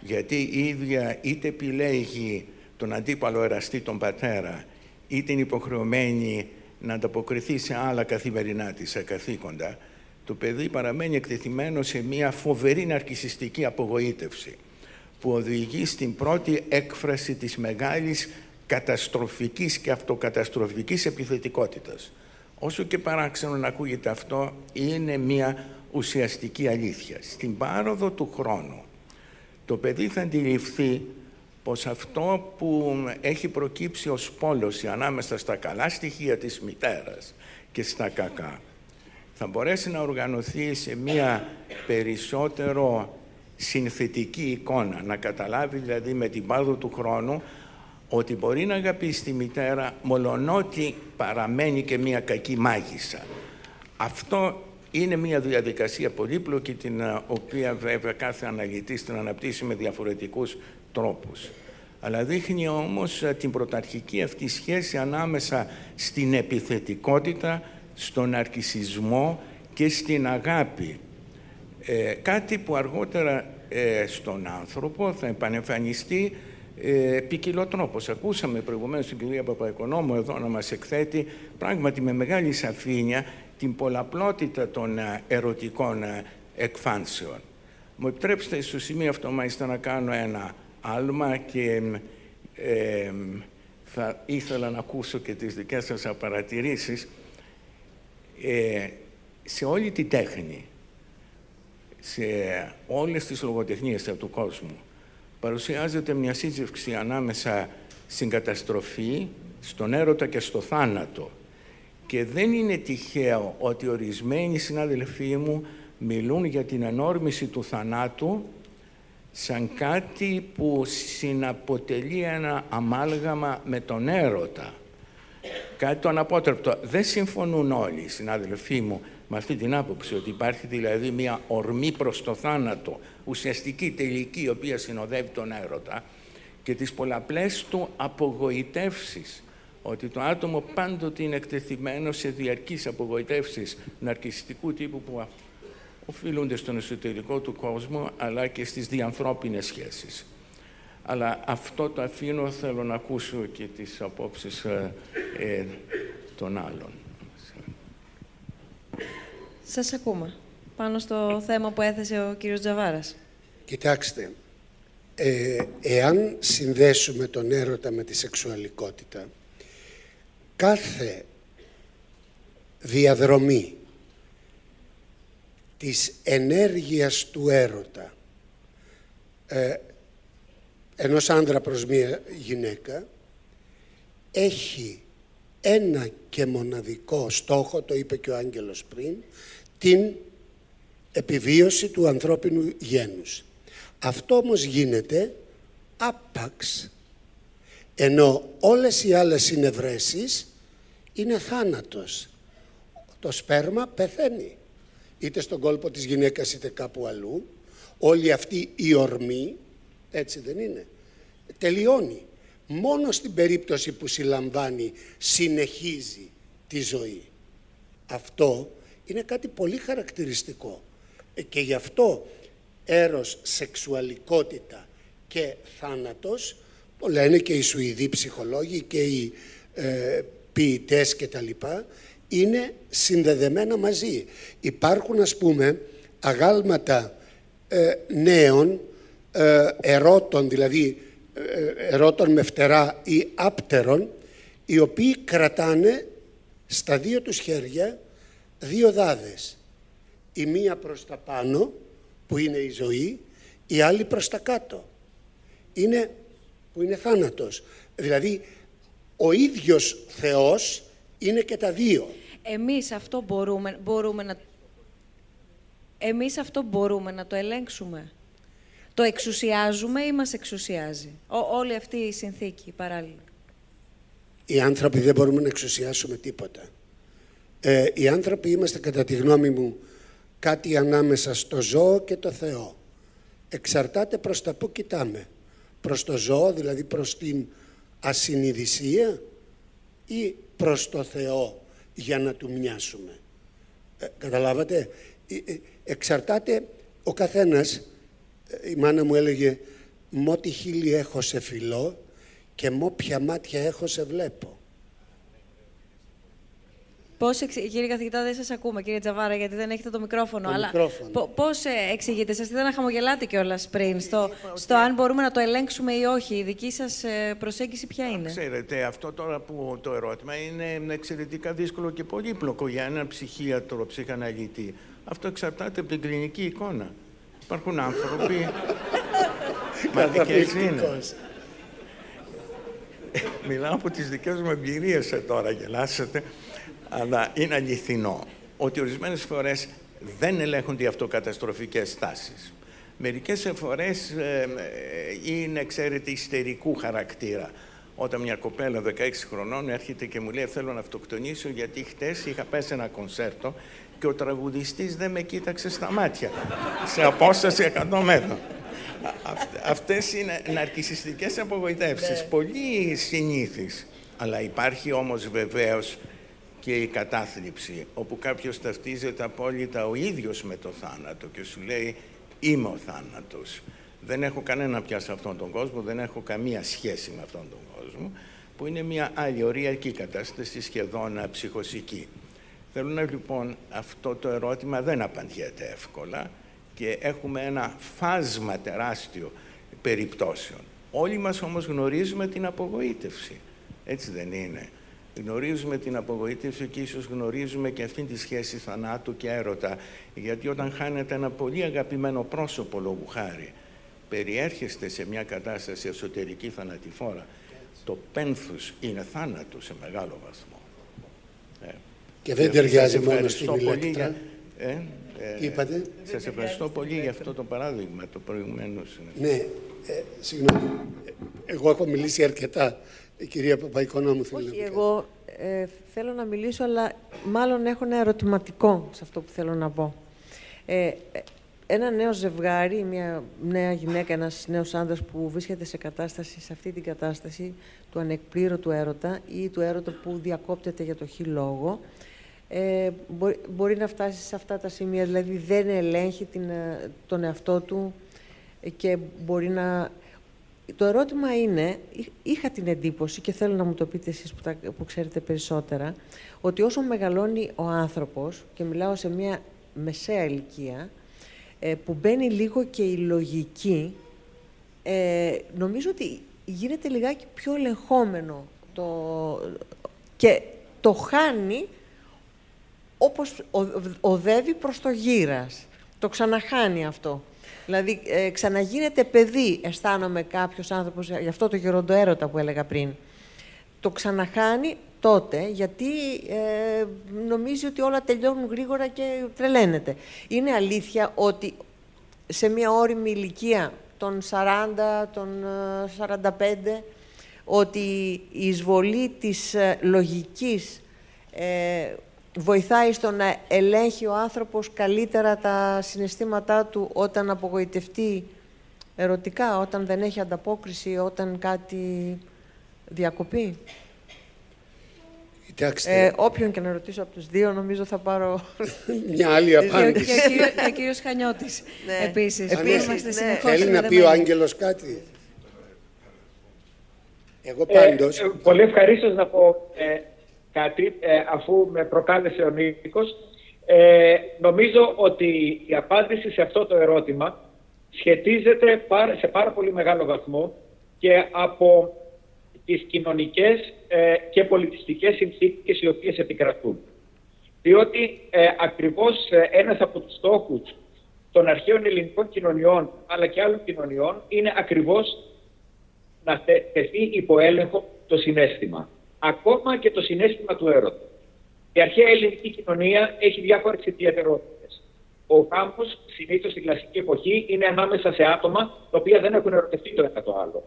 γιατί η ίδια είτε επιλέγει τον αντίπαλο εραστή τον πατέρα, είτε είναι υποχρεωμένη να ανταποκριθεί σε άλλα καθημερινά της καθήκοντα, το παιδί παραμένει εκτεθειμένο σε μια φοβερή ναρκισιστική απογοήτευση που οδηγεί στην πρώτη έκφραση της μεγάλης καταστροφικής και αυτοκαταστροφικής επιθετικότητας. Όσο και παράξενο να ακούγεται αυτό, είναι μια ουσιαστική αλήθεια. Στην πάροδο του χρόνου, το παιδί θα αντιληφθεί πως αυτό που έχει προκύψει ως πόλωση ανάμεσα στα καλά στοιχεία της μητέρας και στα κακά, θα μπορέσει να οργανωθεί σε μία περισσότερο συνθετική εικόνα, να καταλάβει δηλαδή με την πάροδο του χρόνου ότι μπορεί να αγαπήσει τη μητέρα μολονότι παραμένει και μία κακή μάγισσα. Αυτό είναι μια διαδικασία πολύπλοκη την ε, οποία βέβαια κάθε αναλυτής την αναπτύσσει με διαφορετικούς τρόπους. Αλλά δείχνει όμως ε, την πρωταρχική αυτή σχέση ανάμεσα στην επιθετικότητα, στον αρκισισμό και στην αγάπη. Ε, κάτι που αργότερα ε, στον άνθρωπο θα επανεμφανιστεί ε, ποικιλοτρόπως. Ακούσαμε προηγουμένως την κυρία Παπαϊκονόμου εδώ να μας εκθέτει πράγματι με μεγάλη σαφήνεια την πολλαπλότητα των ε, ερωτικών ε, εκφάνσεων. Μου επιτρέψτε στο σημείο αυτό μάλιστα να κάνω ένα άλμα και ε, θα ήθελα να ακούσω και τις δικές σας παρατηρήσεις. Ε, σε όλη τη τέχνη, σε όλες τις λογοτεχνίες του κόσμου, παρουσιάζεται μια σύζευξη ανάμεσα στην καταστροφή, στον έρωτα και στο θάνατο. Και δεν είναι τυχαίο ότι ορισμένοι συνάδελφοί μου μιλούν για την ενόρμηση του θανάτου σαν κάτι που συναποτελεί ένα αμάλγαμα με τον έρωτα. Κάτι το αναπότρεπτο. Δεν συμφωνούν όλοι οι συνάδελφοί μου με αυτή την άποψη ότι υπάρχει δηλαδή μια ορμή προς το θάνατο, ουσιαστική, τελική, η οποία συνοδεύει τον έρωτα και τις πολλαπλές του απογοητεύσεις ότι το άτομο πάντοτε είναι εκτεθειμένο σε διαρκείς απογοητεύσεις ναρκιστικού τύπου που οφείλονται στον εσωτερικό του κόσμο αλλά και στις διανθρώπινες σχέσεις. Αλλά αυτό το αφήνω, θέλω να ακούσω και τις απόψεις ε, ε, των άλλων. Σας ακούμε. Πάνω στο θέμα που έθεσε ο κύριος Τζαβάρας. Κοιτάξτε, ε, εάν συνδέσουμε τον έρωτα με τη σεξουαλικότητα, κάθε διαδρομή της ενέργειας του έρωτα ε, ενός άντρα προς μία γυναίκα έχει ένα και μοναδικό στόχο, το είπε και ο Άγγελος πριν, την επιβίωση του ανθρώπινου γένους. Αυτό όμως γίνεται άπαξ Ενώ όλες οι άλλες συνευρέσεις είναι θάνατος. Το σπέρμα πεθαίνει. Είτε στον κόλπο της γυναίκας είτε κάπου αλλού. Όλη αυτή η ορμή, έτσι δεν είναι, τελειώνει. Μόνο στην περίπτωση που συλλαμβάνει συνεχίζει τη ζωή. Αυτό είναι κάτι πολύ χαρακτηριστικό. Ε, και γι' αυτό έρος, σεξουαλικότητα και θάνατος, το λένε και οι Σουηδοί ψυχολόγοι και οι ε, ποιητές και τα λοιπά, είναι συνδεδεμένα μαζί. Υπάρχουν ας πούμε αγάλματα ε, νέων, ε, ερώτων, δηλαδή ε, ερώτων με φτερά ή άπτερων, οι οποίοι κρατάνε στα δύο τους χέρια δύο δάδες. Η μία προς τα πάνω, που είναι η ζωή, η άλλη προς τα κάτω, είναι, που είναι θάνατος. Δηλαδή, ο ίδιος Θεός είναι και τα δύο. Εμείς αυτό μπορούμε, μπορούμε να... Εμείς αυτό μπορούμε να το ελέγξουμε. Το εξουσιάζουμε ή μας εξουσιάζει; όλη αυτή η συνθήκη παράλληλα. Οι άνθρωποι δεν μπορούμε να εξουσιάσουμε τίποτα. Ε, οι άνθρωποι είμαστε κατά τη γνώμη μου κάτι ανάμεσα στο ζώο και το Θεό. Εξαρτάται προς τα που κοιτάμε. Προς το ζώο, δηλαδή προς την ασυνειδησία ή προς το Θεό για να του μοιάσουμε. Ε, καταλάβατε, ε, ε, εξαρτάται ο καθένας, η μάνα μου έλεγε «Μότι χείλη έχω σε φιλό και μόποια μάτια έχω σε βλέπω». Πώς, κύριε καθηγητά, δεν σας ακούμε, κύριε Τζαβάρα, γιατί δεν έχετε το μικρόφωνο. Το αλλά μικρόφωνο. Πώς εξηγείτε, σας είδα να χαμογελάτε κιόλας πριν, στο, στο αν μπορούμε να το ελέγξουμε ή όχι. Η δική σας ε, προσέγγιση ποια είναι; Ξέρετε, αυτό τώρα που το ερώτημα είναι εξαιρετικά δύσκολο και πολύπλοκο για έναν ψυχίατρο, ψυχαναλυτή. Αυτό εξαρτάται από την κλινική εικόνα. Υπάρχουν άνθρωποι. Μα και έτσι είναι. Μιλάω από τις δικές μου εμπειρίες ε, τώρα, γελάσετε αλλά είναι αληθινό ότι ορισμένες φορές δεν ελέγχονται οι αυτοκαταστροφικές τάσεις. Μερικές φορές ε, είναι, ξέρετε, ιστερικού χαρακτήρα. Όταν μια κοπέλα 16 χρονών έρχεται και μου λέει θέλω να αυτοκτονήσω γιατί χτες είχα πέσει ένα κονσέρτο και ο τραγουδιστής δεν με κοίταξε στα μάτια σε απόσταση 100 μέτρων. Αυτές είναι ναρκισιστικές απογοητεύσεις, ναι. πολύ συνήθεις. Αλλά υπάρχει όμως βεβαίως και η κατάθλιψη, όπου κάποιος ταυτίζεται απόλυτα ο ίδιος με το θάνατο και σου λέει «Είμαι ο θάνατος». Δεν έχω κανένα πια σε αυτόν τον κόσμο, δεν έχω καμία σχέση με αυτόν τον κόσμο, που είναι μια άλλη οριακή κατάσταση, σχεδόν ψυχοσική. Θέλω να λοιπόν αυτό το ερώτημα δεν απαντιέται εύκολα και έχουμε ένα φάσμα τεράστιο περιπτώσεων. Όλοι μας όμως γνωρίζουμε την απογοήτευση. Έτσι δεν είναι. Γνωρίζουμε την απογοήτευση και ίσως γνωρίζουμε και αυτήν τη σχέση θανάτου και έρωτα. Γιατί όταν χάνετε ένα πολύ αγαπημένο πρόσωπο λόγου χάρη, περιέρχεστε σε μια κατάσταση εσωτερική θανατηφόρα, το πένθους είναι θάνατο σε μεγάλο βαθμό. Ε. Και δεν ταιριάζει μόνο στην ηλεκτρα. Ε, ε, Είπατε; Σας ευχαριστώ πολύ για αυτό το παράδειγμα, το προηγουμένως. Ναι, ε, συγγνώμη. Εγώ έχω μιλήσει αρκετά. Η κυρία Παπαϊκονόμου θέλει Όχι, εγώ ε, θέλω να μιλήσω, αλλά μάλλον έχω ένα ερωτηματικό σε αυτό που θέλω να πω. Ε, ένα νέο ζευγάρι, μια νέα γυναίκα, ένας νέος άντρας που βρίσκεται σε κατάσταση, σε αυτή την κατάσταση του ανεκπλήρωτου έρωτα ή του έρωτα που διακόπτεται για το χι λόγο, ε, μπορεί, μπορεί, να φτάσει σε αυτά τα σημεία, δηλαδή δεν ελέγχει την, ε, τον εαυτό του και μπορεί να το ερώτημα είναι, είχα την εντύπωση και θέλω να μου το πείτε εσείς που, που ξέρετε περισσότερα, ότι όσο μεγαλώνει ο άνθρωπος, και μιλάω σε μια μεσαία ηλικία, ε, που μπαίνει λίγο και η λογική, ε, νομίζω ότι γίνεται λιγάκι πιο ελεγχόμενο το, και το χάνει όπως οδεύει προς το γύρας. Το ξαναχάνει αυτό. Δηλαδή, ε, ξαναγίνεται παιδί, αισθάνομαι κάποιος άνθρωπος, γι' αυτό το γεροντοέρωτα που έλεγα πριν. Το ξαναχάνει τότε, γιατί ε, νομίζει ότι όλα τελειώνουν γρήγορα και τρελαίνεται. Είναι αλήθεια ότι σε μια όρημη ηλικία των 40, των 45, ε, ότι η εισβολή της ε, λογικής ε, βοηθάει στο να ελέγχει ο άνθρωπος καλύτερα τα συναισθήματά του όταν απογοητευτεί ερωτικά, όταν δεν έχει ανταπόκριση, όταν κάτι διακοπεί; Ε, όποιον και να ρωτήσω από τους δύο, νομίζω θα πάρω... Μια άλλη απάντηση. Και ο κύριος Χανιώτης, ναι. επίσης. Επίσης, ναι. Θέλει να πει ο Άγγελος κάτι. Εγώ πάντως... Ε, πολύ ευχαρίστως να πω ε, κάτι, ε, αφού με προκάλεσε ο Νίκος. Ε, νομίζω ότι η απάντηση σε αυτό το ερώτημα σχετίζεται σε πάρα πολύ μεγάλο βαθμό και από τις κοινωνικές ε, και πολιτιστικές συνθήκες οι οποίες επικρατούν. Διότι ε, ακριβώς ε, ένας από τους στόχους των αρχαίων ελληνικών κοινωνιών αλλά και άλλων κοινωνιών είναι ακριβώς να τεθεί υπό έλεγχο το συνέστημα. Ακόμα και το συνέστημα του έρωτα. Η αρχαία ελληνική κοινωνία έχει διάφορες ιδιαιτερότητες. Ο γάμος συνήθως στην κλασική εποχή είναι ανάμεσα σε άτομα τα οποία δεν έχουν ερωτευτεί το ένα το άλλο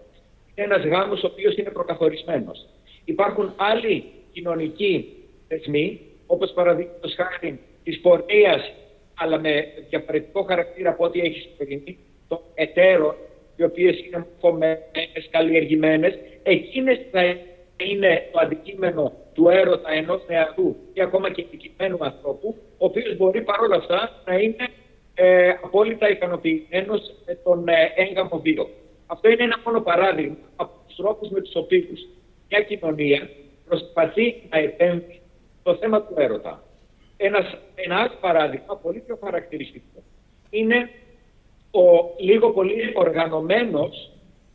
ένας γάμος ο οποίος είναι προκαθορισμένος. Υπάρχουν άλλοι κοινωνικοί θεσμοί, όπως παραδείγματος χάρη της πορείας, αλλά με διαφορετικό χαρακτήρα από ό,τι έχει σημερινή, των εταίρων, οι οποίες είναι μορφωμένε, καλλιεργημένες, εκείνες θα είναι το αντικείμενο του έρωτα ενός νεαρού ή ακόμα και ειδικημένου ανθρώπου, ο οποίος μπορεί παρόλα αυτά να είναι ε, απόλυτα ικανοποιημένος με τον ε, έγκαμο βίο. Αυτό είναι ένα μόνο παράδειγμα από τους τρόπους με τους οποίους μια κοινωνία προσπαθεί να επέμβει στο θέμα του έρωτα. Ένας, ένα άλλο παράδειγμα, πολύ πιο χαρακτηριστικό, είναι ο λίγο πολύ οργανωμένος,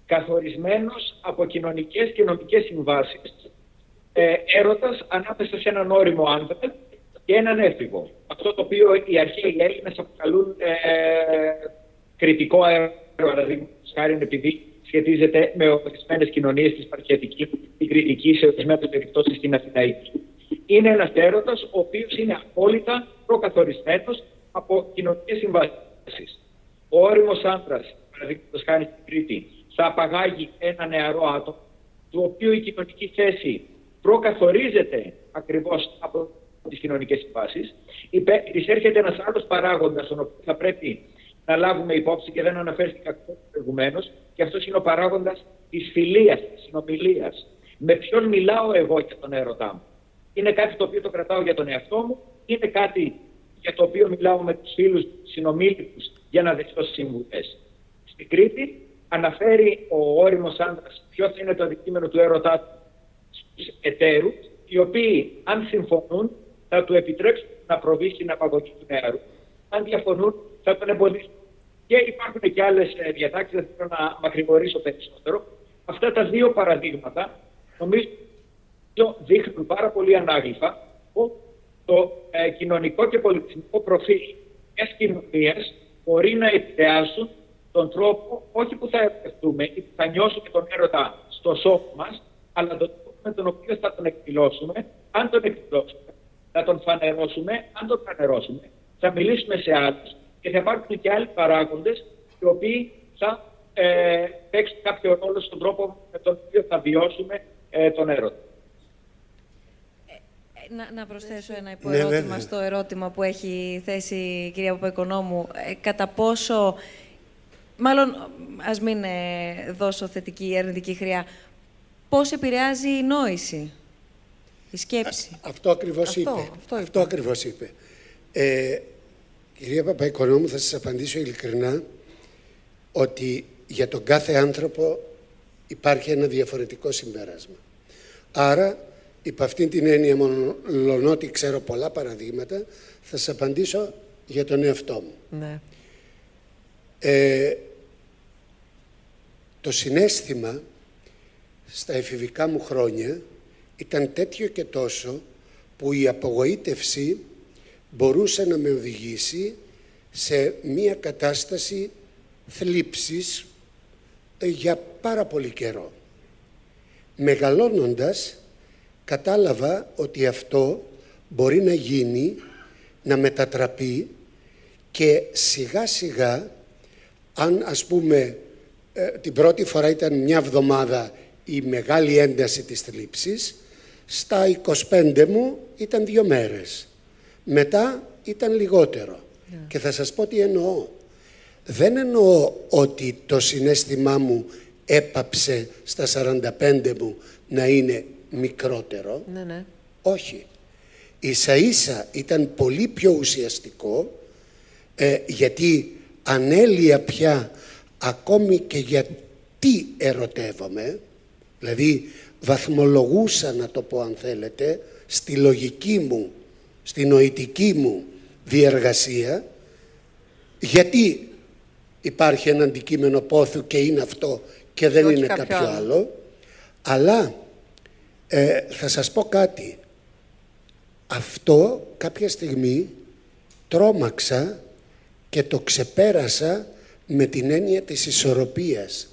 καθορισμένος από κοινωνικές και νομικές συμβάσεις ε, έρωτας ανάμεσα σε έναν όριμο άντρα και έναν έφηβο. Αυτό το οποίο οι αρχαίοι Έλληνες αποκαλούν ε, κριτικό έρωτα παραδείγματος χάρη επειδή σχετίζεται με ορισμένες κοινωνίες της Παρχιατικής, την Κρητική, σε ορισμένες περιπτώσεις στην Αθηναϊκή. Είναι ένας έρωτας ο οποίος είναι απόλυτα προκαθορισμένος από κοινωνικές συμβάσεις. Ο όριμος άντρα, παραδείγματος χάρη στην Κρήτη, θα απαγάγει ένα νεαρό άτομο, του οποίου η κοινωνική θέση προκαθορίζεται ακριβώς από τις κοινωνικές συμβάσεις. Εισέρχεται ένας άλλος παράγοντας, τον οποίο θα πρέπει να λάβουμε υπόψη και δεν αναφέρθηκα προηγουμένως, και αυτός είναι ο παράγοντας της φιλίας, της συνομιλίας. Με ποιον μιλάω εγώ για τον έρωτά μου; Είναι κάτι το οποίο το κρατάω για τον εαυτό μου, είναι κάτι για το οποίο μιλάω με τους φίλους συνομήλικου για να δεχτώ συμβουλέ. Στην Κρήτη αναφέρει ο όριμος άντρας ποιο θα είναι το αντικείμενο του έρωτά του στους εταίρους, οι οποίοι, αν συμφωνούν, θα του επιτρέψουν να προβεί στην απαγωγή του νεαρού. Αν διαφωνούν, θα τον εμποδίσουν. Και υπάρχουν και άλλες διατάξεις, δεν θέλω να μακρηγορήσω περισσότερο. Αυτά τα δύο παραδείγματα νομίζω δείχνουν πάρα πολύ ανάγλυφα το ε, κοινωνικό και πολιτισμικό προφίλ μιας κοινωνίας μπορεί να επηρεάσουν τον τρόπο όχι που θα ερωτευτούμε ή που θα νιώσουμε τον έρωτα στο σώμα μας, αλλά τον τρόπο με τον οποίο θα τον εκδηλώσουμε, αν τον εκδηλώσουμε, θα τον φανερώσουμε, αν τον φανερώσουμε, θα μιλήσουμε σε άλλους και θα υπάρχουν και άλλοι παράγοντες οι οποίοι θα ε, παίξουν κάποιο ρόλο στον τρόπο με τον οποίο θα βιώσουμε ε, τον έρωτα. Ε, να, να προσθέσω ένα ναι, υποερώτημα στο ερώτημα που έχει θέσει η κυρία Παπαϊκονόμου. Ε, κατά πόσο, μάλλον ας μην ε, δώσω θετική ή αρνητική χρειά, πώς επηρεάζει η νόηση, η σκέψη; αυτό ακριβώς είπε. Αυτό, αυτό ακριβώς είπε. Ε, Κυρία Παπαϊκονόμου, θα σας απαντήσω ειλικρινά ότι για τον κάθε άνθρωπο υπάρχει ένα διαφορετικό συμπέρασμα. Άρα, υπ' αυτήν την έννοια μόνο ότι ξέρω πολλά παραδείγματα, θα σας απαντήσω για τον εαυτό μου. Ναι. Ε, το συνέστημα στα εφηβικά μου χρόνια ήταν τέτοιο και τόσο που η απογοήτευση μπορούσε να με οδηγήσει σε μία κατάσταση θλίψης ε, για πάρα πολύ καιρό. Μεγαλώνοντας, κατάλαβα ότι αυτό μπορεί να γίνει, να μετατραπεί και σιγά σιγά, αν ας πούμε ε, την πρώτη φορά ήταν μια εβδομάδα η μεγάλη ένταση της θλίψης, στα 25 μου ήταν δύο μέρες. Μετά ήταν λιγότερο. Ναι. Και θα σας πω τι εννοώ. Δεν εννοώ ότι το συνέστημά μου έπαψε στα 45 μου να είναι μικρότερο. Ναι, ναι. Όχι. Ίσα ίσα ήταν πολύ πιο ουσιαστικό ε, γιατί ανέλυα πια ακόμη και γιατί ερωτεύομαι, δηλαδή βαθμολογούσα να το πω αν θέλετε, στη λογική μου, στη νοητική μου διεργασία, γιατί υπάρχει ένα αντικείμενο πόθου και είναι αυτό και δεν είναι κάποιο, άλλο. Αλλά ε, θα σας πω κάτι. Αυτό κάποια στιγμή τρόμαξα και το ξεπέρασα με την έννοια της ισορροπίας.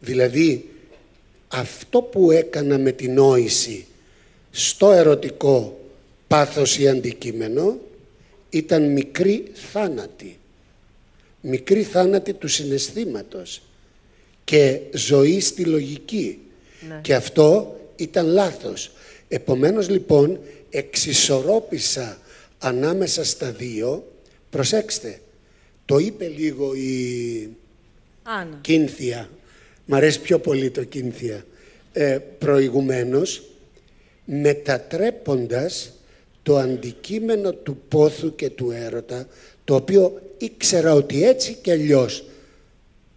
Δηλαδή, αυτό που έκανα με την νόηση στο ερωτικό πάθος ή αντικείμενο ήταν μικρή θάνατη. Μικρή θάνατη του συναισθήματος και ζωή στη λογική. Ναι. Και αυτό ήταν λάθος. Επομένως λοιπόν εξισορρόπησα ανάμεσα στα δύο. Προσέξτε, το είπε λίγο η Άννα. Κίνθια. Μ' αρέσει πιο πολύ το Κίνθια. Ε, προηγουμένως, μετατρέποντας το αντικείμενο του πόθου και του έρωτα, το οποίο ήξερα ότι έτσι και αλλιώς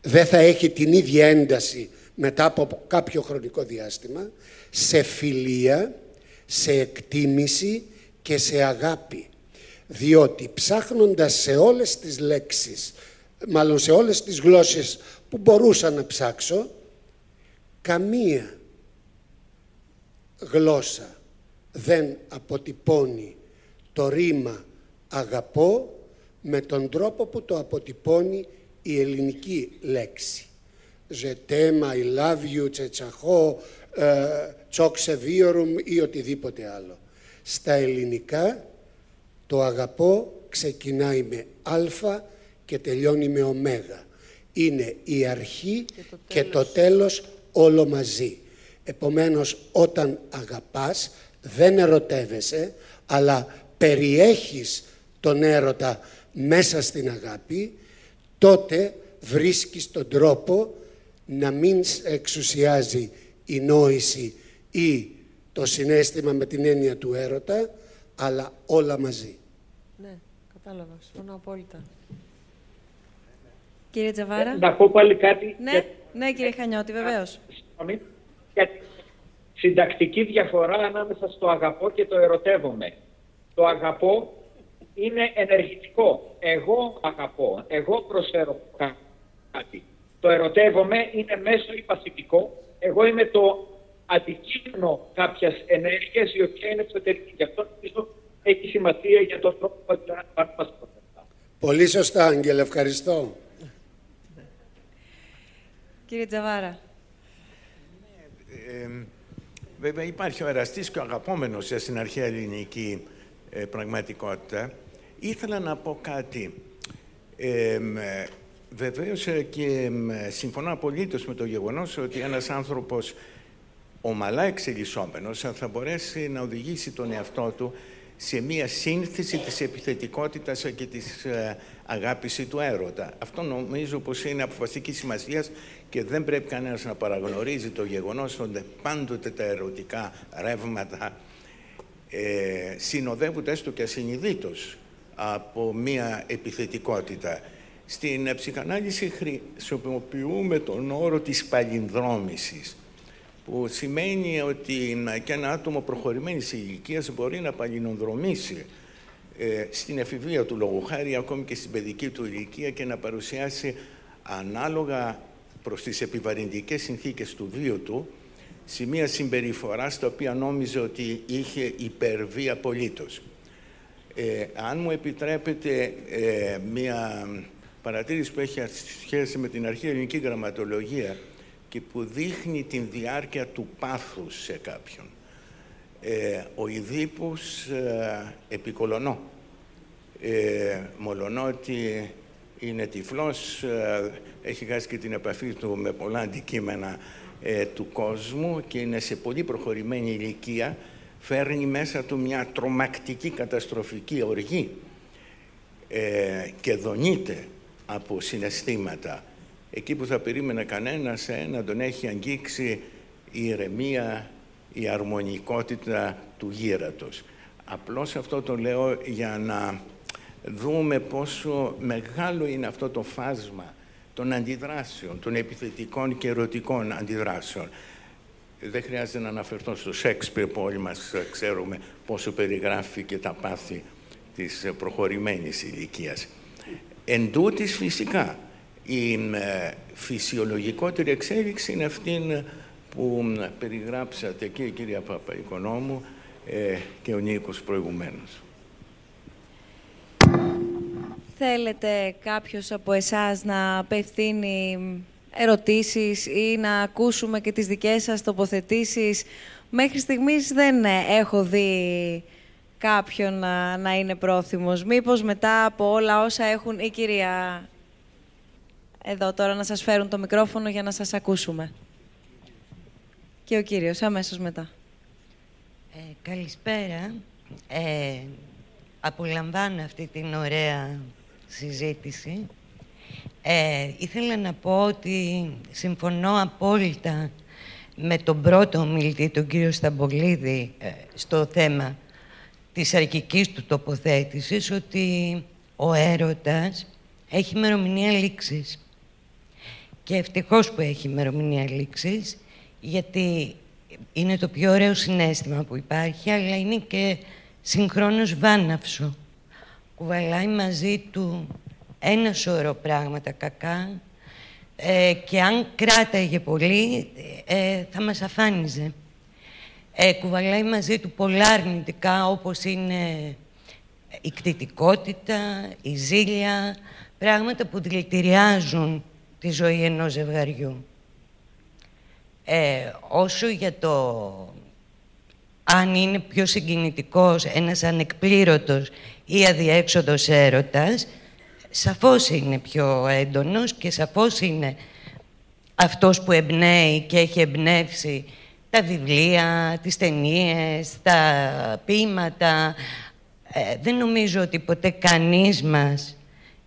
δεν θα έχει την ίδια ένταση μετά από κάποιο χρονικό διάστημα, σε φιλία, σε εκτίμηση και σε αγάπη διότι ψάχνοντας σε όλες τις λέξεις, μάλλον σε όλες τις γλώσσες που μπορούσα να ψάξω, καμία γλώσσα δεν αποτυπώνει το ρήμα αγαπώ με τον τρόπο που το αποτυπώνει η ελληνική λέξη. Je t'aime, I love you, τσετσαχώ, τσόξε ή οτιδήποτε άλλο. Στα ελληνικά το αγαπώ ξεκινάει με α και τελειώνει με ω. Είναι η αρχή και το, τέλος. όλο μαζί. Επομένως όταν αγαπάς δεν ερωτεύεσαι αλλά περιέχεις τον έρωτα μέσα στην αγάπη τότε βρίσκεις τον τρόπο να μην εξουσιάζει η νόηση ή το συνέστημα με την έννοια του έρωτα αλλά όλα μαζί. Ναι, κατάλαβα. Συμφωνώ απόλυτα. Κύριε Τζαβάρα. Να πω πάλι κάτι. Ναι, ναι κύριε Χανιώτη, βεβαίως. Για συντακτική διαφορά ανάμεσα στο αγαπώ και το ερωτεύομαι. Το αγαπώ είναι ενεργητικό. Εγώ αγαπώ, εγώ προσφέρω κάτι. Το ερωτεύομαι είναι μέσο ή παθητικό. Εγώ είμαι το αντικείμενο κάποιας ενέργειας η οποία είναι εξωτερική. Γι' αυτό έχει σημασία για τον τρόπο που αντιλαμβάνουμε Πολύ σωστά, Άγγελ. Ευχαριστώ. Κύριε Τζαβάρα. Ε, βέβαια υπάρχει ο εραστής και ο αγαπόμενος στην αρχαία ελληνική ε, πραγματικότητα. Ήθελα να πω κάτι. Ε, βεβαίως και συμφωνώ απολύτως με το γεγονός ότι ένας άνθρωπος ομαλά εξελισσόμενος θα μπορέσει να οδηγήσει τον εαυτό του σε μία σύνθεση της επιθετικότητας και της ε, αγάπης του έρωτα. Αυτό νομίζω πως είναι αποφασιστική σημασία και δεν πρέπει κανένας να παραγνωρίζει το γεγονός ότι πάντοτε τα ερωτικά ρεύματα ε, συνοδεύονται έστω και ασυνειδήτως από μία επιθετικότητα. Στην ψυχανάλυση χρησιμοποιούμε τον όρο της παλινδρόμησης που σημαίνει ότι και ένα άτομο προχωρημένης ηλικίας μπορεί να παλινοδρομήσει ε, στην εφηβεία του λόγου χάρη, ακόμη και στην παιδική του ηλικία και να παρουσιάσει ανάλογα προς τις επιβαρυντικές συνθήκες του βίου του σημεία συμπεριφοράς στα οποία νόμιζε ότι είχε υπερβεί απολύτως. Ε, αν μου επιτρέπετε ε, μία παρατήρηση που έχει σχέση με την αρχή ελληνική γραμματολογία και που δείχνει την διάρκεια του πάθους σε κάποιον. Ε, ο Ιδίπους ε, επικολονώ. Ε, μολονότι είναι τυφλός, ε, έχει χάσει και την επαφή του με πολλά αντικείμενα ε, του κόσμου και είναι σε πολύ προχωρημένη ηλικία, φέρνει μέσα του μια τρομακτική καταστροφική οργή ε, και δονείται από συναισθήματα. Εκεί που θα περίμενε κανένας ε, να τον έχει αγγίξει η ηρεμία, η αρμονικότητα του γύρατος. Απλώς αυτό το λέω για να δούμε πόσο μεγάλο είναι αυτό το φάσμα των αντιδράσεων, των επιθετικών και ερωτικών αντιδράσεων. Δεν χρειάζεται να αναφερθώ στο Σέξπιρ που όλοι μας ξέρουμε πόσο περιγράφει και τα πάθη της προχωρημένης ηλικίας. Εν τούτης, φυσικά, η ε, φυσιολογικότερη εξέλιξη είναι αυτή που περιγράψατε και η κυρία Παπαϊκονόμου ε, και ο Νίκος προηγουμένως. Θέλετε κάποιος από εσάς να απευθύνει ερωτήσεις ή να ακούσουμε και τις δικές σας τοποθετήσεις; Μέχρι στιγμής δεν έχω δει κάποιον να, να είναι πρόθυμος. Μήπως μετά από όλα όσα έχουν η κυρία εδώ τώρα να σας φέρουν το μικρόφωνο για να σας ακούσουμε. Και ο κύριος αμέσως μετά. Ε, καλησπέρα. Ε, απολαμβάνω αυτή την ωραία συζήτηση. Ε, ήθελα να πω ότι συμφωνώ απόλυτα με τον πρώτο ομιλητή, τον κύριο Σταμπολίδη, ε, στο θέμα της αρχικής του τοποθέτησης, ότι ο έρωτας έχει μερομηνία λήξης. Και ευτυχώς που έχει μερομηνία λήξης, γιατί είναι το πιο ωραίο συνέστημα που υπάρχει, αλλά είναι και συγχρόνως βάναυσο. Κουβαλάει μαζί του ένα σωρό πράγματα κακά ε, και αν κράταγε πολύ ε, θα μας αφάνιζε. Ε, κουβαλάει μαζί του πολλά αρνητικά όπως είναι η κτητικότητα, η ζήλια, πράγματα που δηλητηριάζουν τη ζωή ενός ζευγαριού. Ε, όσο για το αν είναι πιο συγκινητικός ένας ανεκπλήρωτος ή αδιέξοδος έρωτας, σαφώς είναι πιο έντονος και σαφώς είναι αυτός που εμπνέει και έχει εμπνεύσει τα βιβλία, τις ταινίες, τα ποίηματα. Ε, δεν νομίζω ότι ποτέ κανείς μας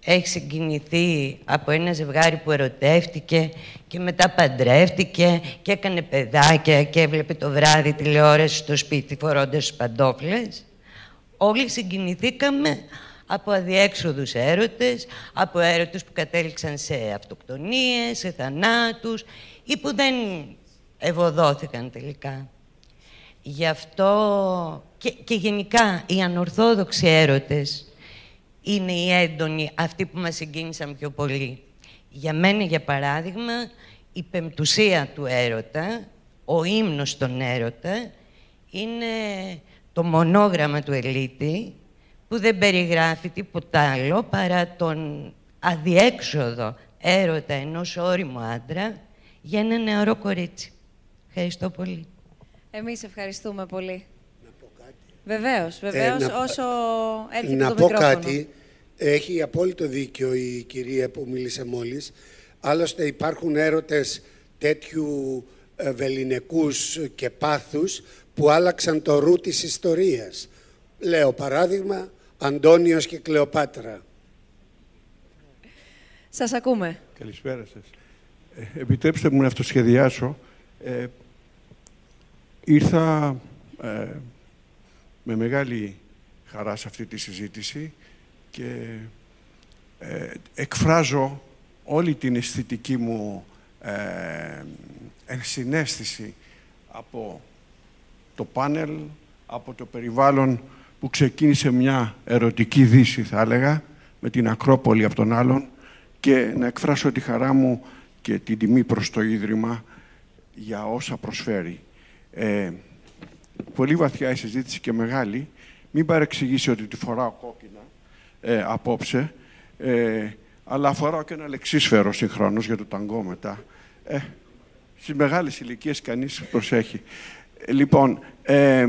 έχει συγκινηθεί από ένα ζευγάρι που ερωτεύτηκε και μετά παντρεύτηκε και έκανε παιδάκια και έβλεπε το βράδυ τηλεόραση στο σπίτι φορώντας παντόφλες. Όλοι συγκινηθήκαμε από αδιέξοδους έρωτες, από έρωτες που κατέληξαν σε αυτοκτονίες, σε θανάτους ή που δεν ευωδόθηκαν τελικά. Γι' αυτό και, και γενικά οι ανορθόδοξοι έρωτες είναι οι έντονοι, αυτοί που μας συγκίνησαν πιο πολύ. Για μένα, για παράδειγμα, η πεμπτουσία του έρωτα, ο ύμνος των έρωτα, είναι το μονόγραμμα του Ελίτη, που δεν περιγράφει τίποτα άλλο παρά τον αδιέξοδο έρωτα ενός όριμου άντρα για ένα νεαρό κορίτσι. Ευχαριστώ πολύ. Εμείς ευχαριστούμε πολύ. Να πω κάτι. Βεβαίως, βεβαίως, ε, όσο έρχεται να το πω μικρόφωνο. κάτι. Έχει απόλυτο δίκιο η κυρία που μίλησε μόλις. Άλλωστε υπάρχουν έρωτες τέτοιου βεληνικούς και πάθους που άλλαξαν το ρου της ιστορίας. Λέω παράδειγμα, Αντώνιος και Κλεοπάτρα. Σας ακούμε. Καλησπέρα σας. Ε, επιτρέψτε μου να αυτοσχεδιάσω. Ε, ήρθα ε, με μεγάλη χαρά σε αυτή τη συζήτηση και ε, εκφράζω όλη την αισθητική μου ε, ενσυναίσθηση από το πάνελ, από το περιβάλλον που ξεκίνησε μια ερωτική δύση, θα έλεγα, με την Ακρόπολη από τον άλλον και να εκφράσω τη χαρά μου και την τιμή προς το Ίδρυμα για όσα προσφέρει. Ε, πολύ βαθιά η συζήτηση και μεγάλη. Μην παρεξηγήσει ότι τη φοράω κόκκινα ε, απόψε, ε, αλλά φοράω και ένα λεξίσφαιρο συγχρόνως για το ταγκό μετά. Ε, στις μεγάλες ηλικίες κανείς προσέχει. Ε, λοιπόν, ε,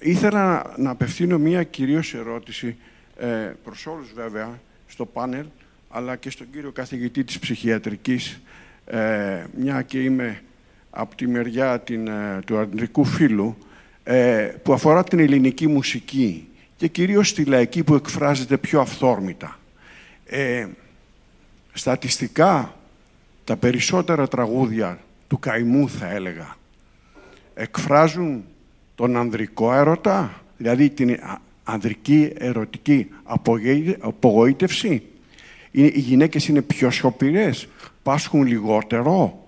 ήθελα να απευθύνω μία κυρίως ερώτηση ε, προς όλους βέβαια στο πάνελ, αλλά και στον κύριο καθηγητή της ψυχιατρικής ε, μια και είμαι από τη μεριά την, ε, του αντρικού φίλου, ε, που αφορά την ελληνική μουσική και κυρίως τη λαϊκή που εκφράζεται πιο αυθόρμητα. Ε, στατιστικά, τα περισσότερα τραγούδια του καημού, θα έλεγα, εκφράζουν τον ανδρικό έρωτα, δηλαδή την ανδρική ερωτική απογοήτευση. Οι γυναίκες είναι πιο σιωπηρές, πάσχουν λιγότερο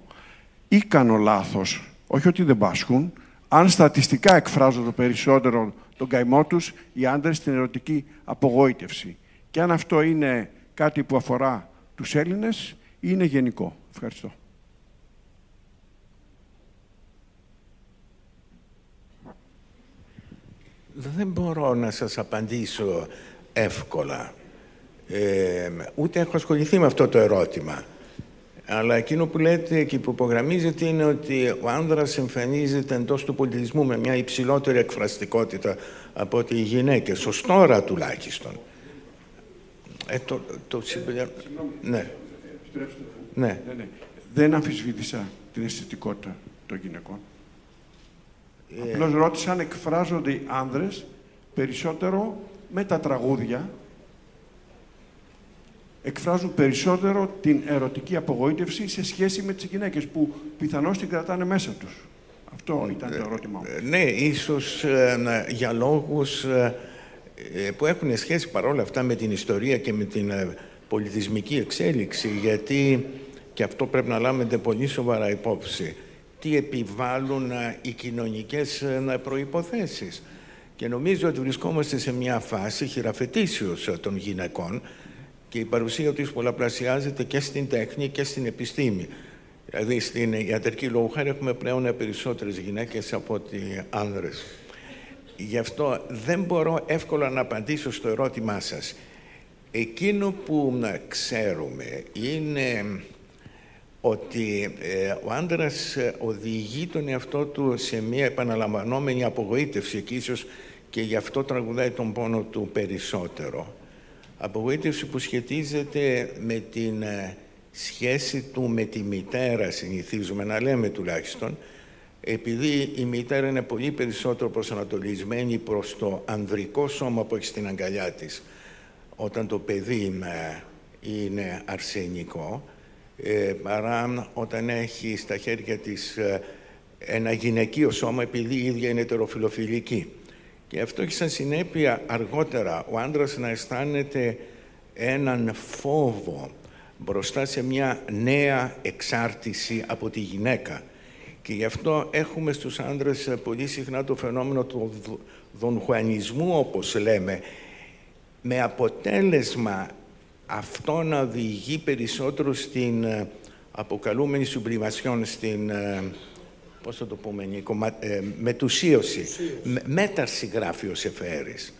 ή κάνω λάθος. Όχι ότι δεν πάσχουν. Αν στατιστικά εκφράζω το περισσότερο τον καημό τους, οι άντρες την ερωτική απογοήτευση. Και αν αυτό είναι κάτι που αφορά τους Έλληνες ή είναι γενικό. Ευχαριστώ. Δεν μπορώ να σας απαντήσω εύκολα. Ε, ούτε έχω ασχοληθεί με αυτό το ερώτημα. Αλλά εκείνο που λέτε και που υπογραμμίζετε είναι ότι ο άνδρας εμφανίζεται εντός του πολιτισμού με μια υψηλότερη εκφραστικότητα από ότι οι γυναίκες, ως τώρα τουλάχιστον. Ε, το, το Ναι. Ναι. ναι. Δεν αμφισβήτησα την αισθητικότητα των γυναικών. Ε... Απλώς ρώτησα αν εκφράζονται οι άνδρες περισσότερο με τα τραγούδια εκφράζουν περισσότερο την ερωτική απογοήτευση σε σχέση με τις γυναίκες που πιθανώς την κρατάνε μέσα τους. Αυτό ήταν το ερώτημα μου. Ε, ναι, ίσως ε, για λόγους ε, που έχουν σχέση παρόλα αυτά με την ιστορία και με την πολιτισμική εξέλιξη, γιατί και αυτό πρέπει να λάβετε πολύ σοβαρά υπόψη, τι επιβάλλουν οι κοινωνικές προϋποθέσεις. Και νομίζω ότι βρισκόμαστε σε μια φάση χειραφετήσεως των γυναικών, και η παρουσία της πολλαπλασιάζεται και στην τέχνη και στην επιστήμη. Δηλαδή στην ιατρική λόγουχάρη έχουμε πλέον περισσότερες γυναίκες από ότι άνδρες. Γι' αυτό δεν μπορώ εύκολα να απαντήσω στο ερώτημά σας. Εκείνο που ξέρουμε είναι ότι ε, ο άντρας οδηγεί τον εαυτό του σε μια επαναλαμβανόμενη απογοήτευση και ίσως και γι' αυτό τραγουδάει τον πόνο του περισσότερο απογοήτευση που σχετίζεται με την ε, σχέση του με τη μητέρα, συνηθίζουμε να λέμε τουλάχιστον, επειδή η μητέρα είναι πολύ περισσότερο προσανατολισμένη προς το ανδρικό σώμα που έχει στην αγκαλιά της, όταν το παιδί ε, είναι αρσενικό, ε, παρά όταν έχει στα χέρια της ένα γυναικείο σώμα, επειδή η ίδια είναι τεροφιλοφιλική. Και αυτό έχει σαν συνέπεια αργότερα ο άντρας να αισθάνεται έναν φόβο μπροστά σε μια νέα εξάρτηση από τη γυναίκα. Και γι' αυτό έχουμε στους άντρες πολύ συχνά το φαινόμενο του δονχουανισμού, όπως λέμε, με αποτέλεσμα αυτό να οδηγεί περισσότερο στην αποκαλούμενη σουμπλιμασιόν, στην πώς θα το πούμε, Νίκο, ε, μετουσίωση, με, μέταρση γράφει ο Σεφέρης.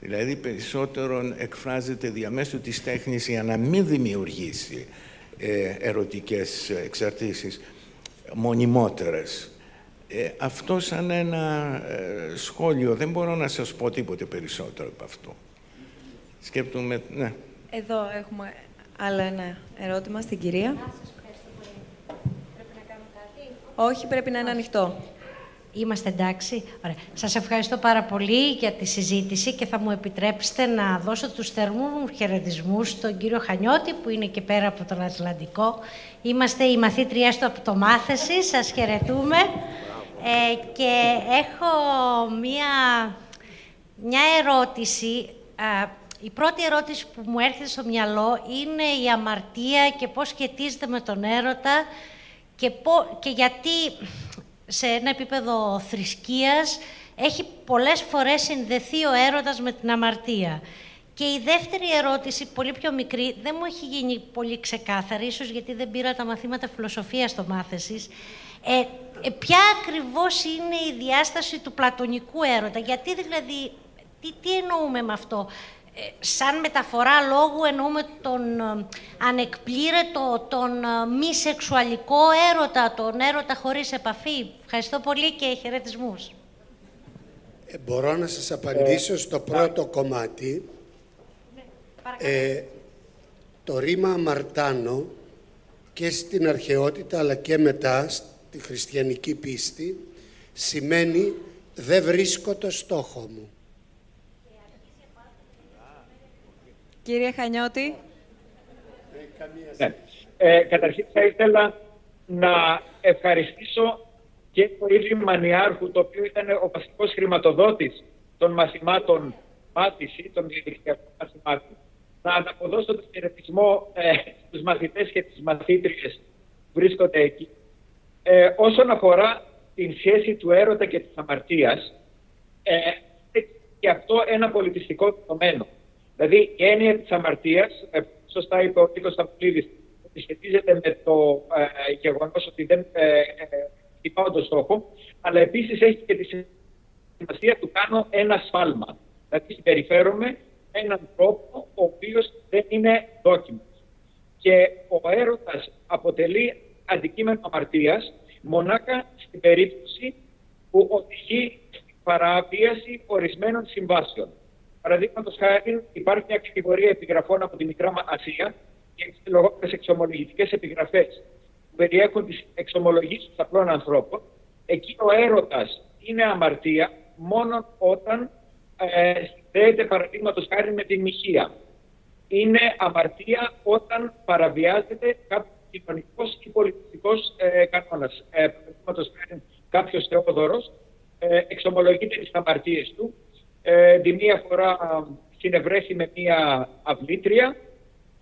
Δηλαδή περισσότερο εκφράζεται διαμέσου της τέχνης για να μην δημιουργήσει ε, ερωτικές εξαρτήσεις μονιμότερες. Ε, αυτό σαν ένα ε, σχόλιο, δεν μπορώ να σας πω τίποτε περισσότερο από αυτό. Σκέπτομαι, ναι. Εδώ έχουμε άλλο ένα ερώτημα στην κυρία. Όχι, πρέπει να είναι ανοιχτό. Είμαστε εντάξει. Ωραία. Σας ευχαριστώ πάρα πολύ για τη συζήτηση και θα μου επιτρέψετε να δώσω τους θερμούς χαιρετισμούς στον κύριο Χανιώτη που είναι και πέρα από τον Ατλαντικό. Είμαστε η μαθήτριά του από το μάθηση. Σας χαιρετούμε. Ε, και έχω μία, μια ερώτηση. η πρώτη ερώτηση που μου έρχεται στο μυαλό είναι η αμαρτία και πώς σχετίζεται με τον έρωτα και, και γιατί σε ένα επίπεδο θρησκείας έχει πολλές φορές συνδεθεί ο έρωτας με την αμαρτία. Και η δεύτερη ερώτηση, πολύ πιο μικρή, δεν μου έχει γίνει πολύ ξεκάθαρη, ίσως γιατί δεν πήρα τα μαθήματα φιλοσοφίας στο μάθεσης. Ε, ε, ποια ακριβώς είναι η διάσταση του πλατωνικού έρωτα, γιατί δηλαδή, τι, τι εννοούμε με αυτό; Ε, σαν μεταφορά λόγου εννοούμε τον ε, ανεκπλήρετο, τον ε, μη σεξουαλικό έρωτα, τον έρωτα χωρίς επαφή. Ευχαριστώ πολύ και χαιρετισμούς. μπορώ να σας απαντήσω στο πρώτο κομμάτι. Ναι, το ρήμα αμαρτάνω και στην αρχαιότητα αλλά και μετά στη χριστιανική πίστη σημαίνει «δεν βρίσκω το στόχο μου». Κύριε Χανιώτη. Ναι. Ε, καταρχήν θα ήθελα να ευχαριστήσω και το ίδιο Μανιάρχου, το οποίο ήταν ο βασικός χρηματοδότης των μαθημάτων μάθηση, των διαδικτυακών μαθημάτων, να ανταποδώσω τον χαιρετισμό ε, στους μαθητές και τις μαθήτριες που βρίσκονται εκεί. Ε, όσον αφορά την σχέση του έρωτα και της αμαρτίας, ε, και αυτό ένα πολιτιστικό δεδομένο. Δηλαδή, η έννοια της αμαρτίας, ε, σωστά είπε ο Νίκος Σταυρίδης, ότι σχετίζεται με το ε, γεγονός ότι δεν ε, ε, το στόχο, αλλά επίσης έχει και τη σημασία του κάνω ένα σφάλμα. Δηλαδή, συμπεριφέρομαι έναν τρόπο ο οποίος δεν είναι δόκιμος. Και ο έρωτας αποτελεί αντικείμενο αμαρτίας μονάκα στην περίπτωση που οδηγεί στην παραβίαση ορισμένων συμβάσεων. Παραδείγματος χάρη, υπάρχει μια κατηγορία επιγραφών από τη Μικρά Ασία και τι λεγόμενε εξομολογητικές επιγραφές που περιέχουν τις εξομολογήσεις απλών ανθρώπων. Εκεί ο έρωτας είναι αμαρτία μόνο όταν ε, συνδέεται παραδείγματος χάρη με την μοιχεία. Είναι αμαρτία όταν παραβιάζεται κάποιος κοινωνικός ή πολιτιστικός ε, κανόνας. Ε, παραδείγματος χάρη, κάποιος Θεόδωρος ε, εξομολογείται τις αμαρτίες του. Ε, τη μία φορά συνευρέθη με μία αυλήτρια.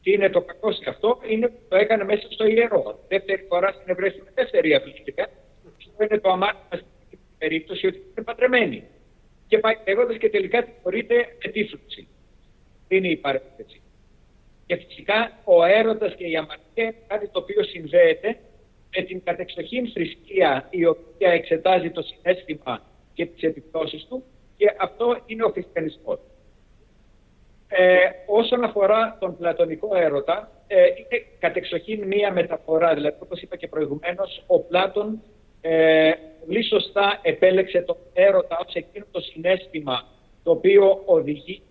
Τι είναι το κακό σε αυτό, είναι που το έκανε μέσα στο ιερό. Δεύτερη φορά συνευρέθη με δεύτερη αυλήτρια. Αυτό είναι το αμάρτημα στην περίπτωση ότι είναι παντρεμένη και πάει λέγοντας και τελικά τιμωρείται με τύφλωση. Είναι η παρένθεση. Και φυσικά ο έρωτας και η αμαρτία είναι κάτι το οποίο συνδέεται με την κατεξοχήν θρησκεία η οποία εξετάζει το συνέστημα και τις επιπτώσεις του και αυτό είναι ο χριστιανισμός. Ε, όσον αφορά τον πλατωνικό έρωτα, ε, είναι κατεξοχήν μία μεταφορά. Δηλαδή, όπως είπα και προηγουμένως, ο Πλάτων ε, πολύ σωστά επέλεξε το έρωτα ως εκείνο το συνέστημα το οποίο οδηγεί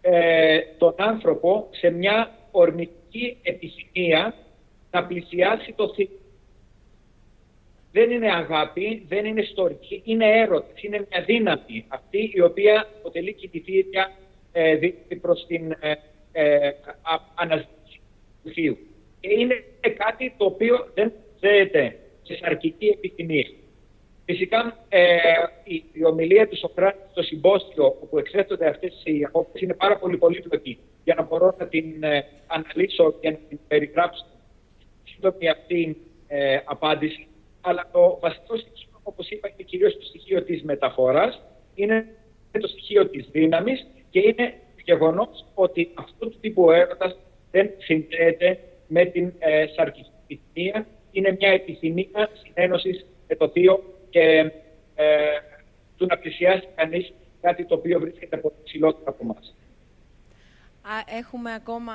ε, τον άνθρωπο σε μια ορμητική επιθυμία να πλησιάσει το θείο. Δεν είναι αγάπη, δεν είναι στοργή, είναι έρωτα, είναι μια δύναμη αυτή η οποία αποτελεί κινητήρια ε, προς την ε, ε, αναζήτηση του θείου. Και είναι κάτι το οποίο δεν ξέρετε σε σαρκική επιθυμία. Φυσικά, ε, η, η, ομιλία του Σοκράτης στο συμπόσιο, όπου εξέθονται αυτές οι απόψεις, είναι πάρα πολύ πολύπλοκη για να μπορώ να την ε, αναλύσω και να την περιγράψω σύντομη αυτή ε, απάντηση. Αλλά το βασικό στοιχείο, όπως είπα, είναι κυρίως το στοιχείο της μεταφοράς, είναι το στοιχείο της δύναμης και είναι το γεγονός ότι αυτού του τύπου έρωτας δεν συνδέεται με την ε, σαρκική επιθυμία. Είναι μια επιθυμία συνένωσης με το θείο και ε, του να πλησιάσει κανείς κάτι το οποίο βρίσκεται από ψηλότερα από εμάς. Έχουμε ακόμα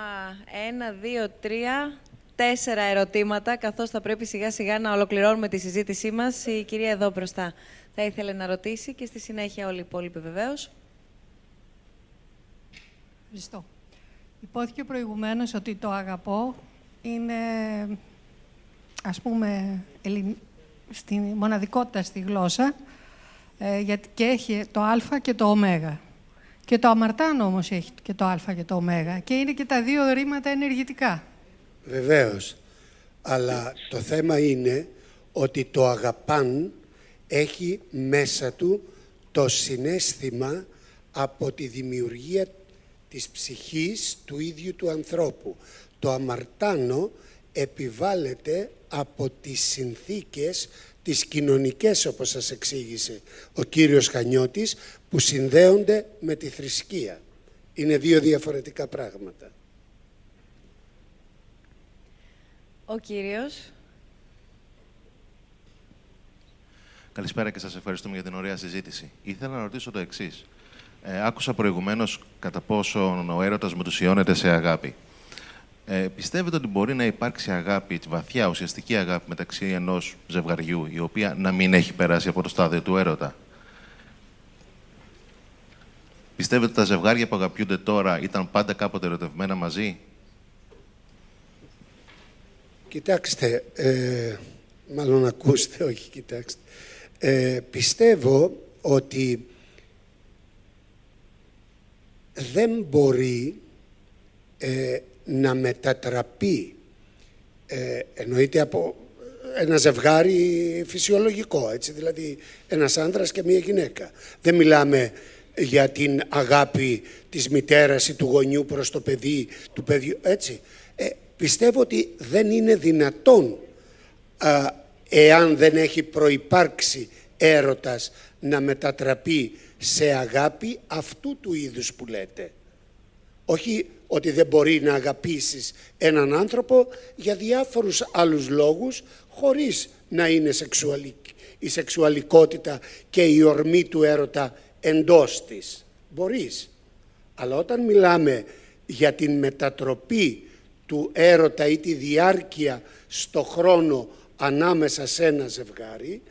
ένα, δύο, τρία, τέσσερα ερωτήματα, καθώς θα πρέπει σιγά σιγά να ολοκληρώνουμε τη συζήτησή μας. Η κυρία εδώ μπροστά θα ήθελε να ρωτήσει και στη συνέχεια όλοι οι υπόλοιποι βεβαίως. Ευχαριστώ. Υπόθηκε προηγουμένως ότι το αγαπώ είναι, ας πούμε, στη μοναδικότητα στη γλώσσα ε, γιατί και έχει το α και το ω. Και το αμαρτάνο όμως έχει και το α και το ω. Και είναι και τα δύο ρήματα ενεργητικά. Βεβαίως. Αλλά το θέμα είναι ότι το αγαπάν έχει μέσα του το συνέστημα από τη δημιουργία της ψυχής του ίδιου του ανθρώπου. Το αμαρτάνο επιβάλλεται από τις συνθήκες τις κοινωνικές όπως σας εξήγησε ο κύριος Χανιώτης που συνδέονται με τη θρησκεία. Είναι δύο διαφορετικά πράγματα. Ο κύριος. Καλησπέρα και σας ευχαριστούμε για την ωραία συζήτηση. Ήθελα να ρωτήσω το εξής. Ε, άκουσα προηγουμένως κατά πόσο ο έρωτας μετουσιώνεται σε αγάπη. Ε, πιστεύετε ότι μπορεί να υπάρξει αγάπη, βαθιά ουσιαστική αγάπη μεταξύ ενός ζευγαριού, η οποία να μην έχει περάσει από το στάδιο του έρωτα; Πιστεύετε ότι τα ζευγάρια που αγαπιούνται τώρα ήταν πάντα κάποτε ερωτευμένα μαζί; Κοιτάξτε, ε, μάλλον ακούστε, όχι κοιτάξτε. Ε, πιστεύω ότι δεν μπορεί ε, να μετατραπεί, ε, εννοείται από ένα ζευγάρι φυσιολογικό, έτσι, δηλαδή ένας άνδρας και μία γυναίκα. Δεν μιλάμε για την αγάπη της μητέρας ή του γονιού προς το παιδί, του παιδιού, έτσι. Ε, πιστεύω ότι δεν είναι δυνατόν, εάν δεν έχει προϋπάρξει έρωτας, να μετατραπεί σε αγάπη αυτού του είδους που λέτε. Όχι ότι δεν μπορεί να αγαπήσεις έναν άνθρωπο για διάφορους άλλους λόγους χωρίς να είναι σεξουαλική. η σεξουαλικότητα και η ορμή του έρωτα εντός της. Μπορείς. Αλλά όταν μιλάμε για την μετατροπή του έρωτα ή τη διάρκεια στο χρόνο ανάμεσα σε ένα ζευγάρι,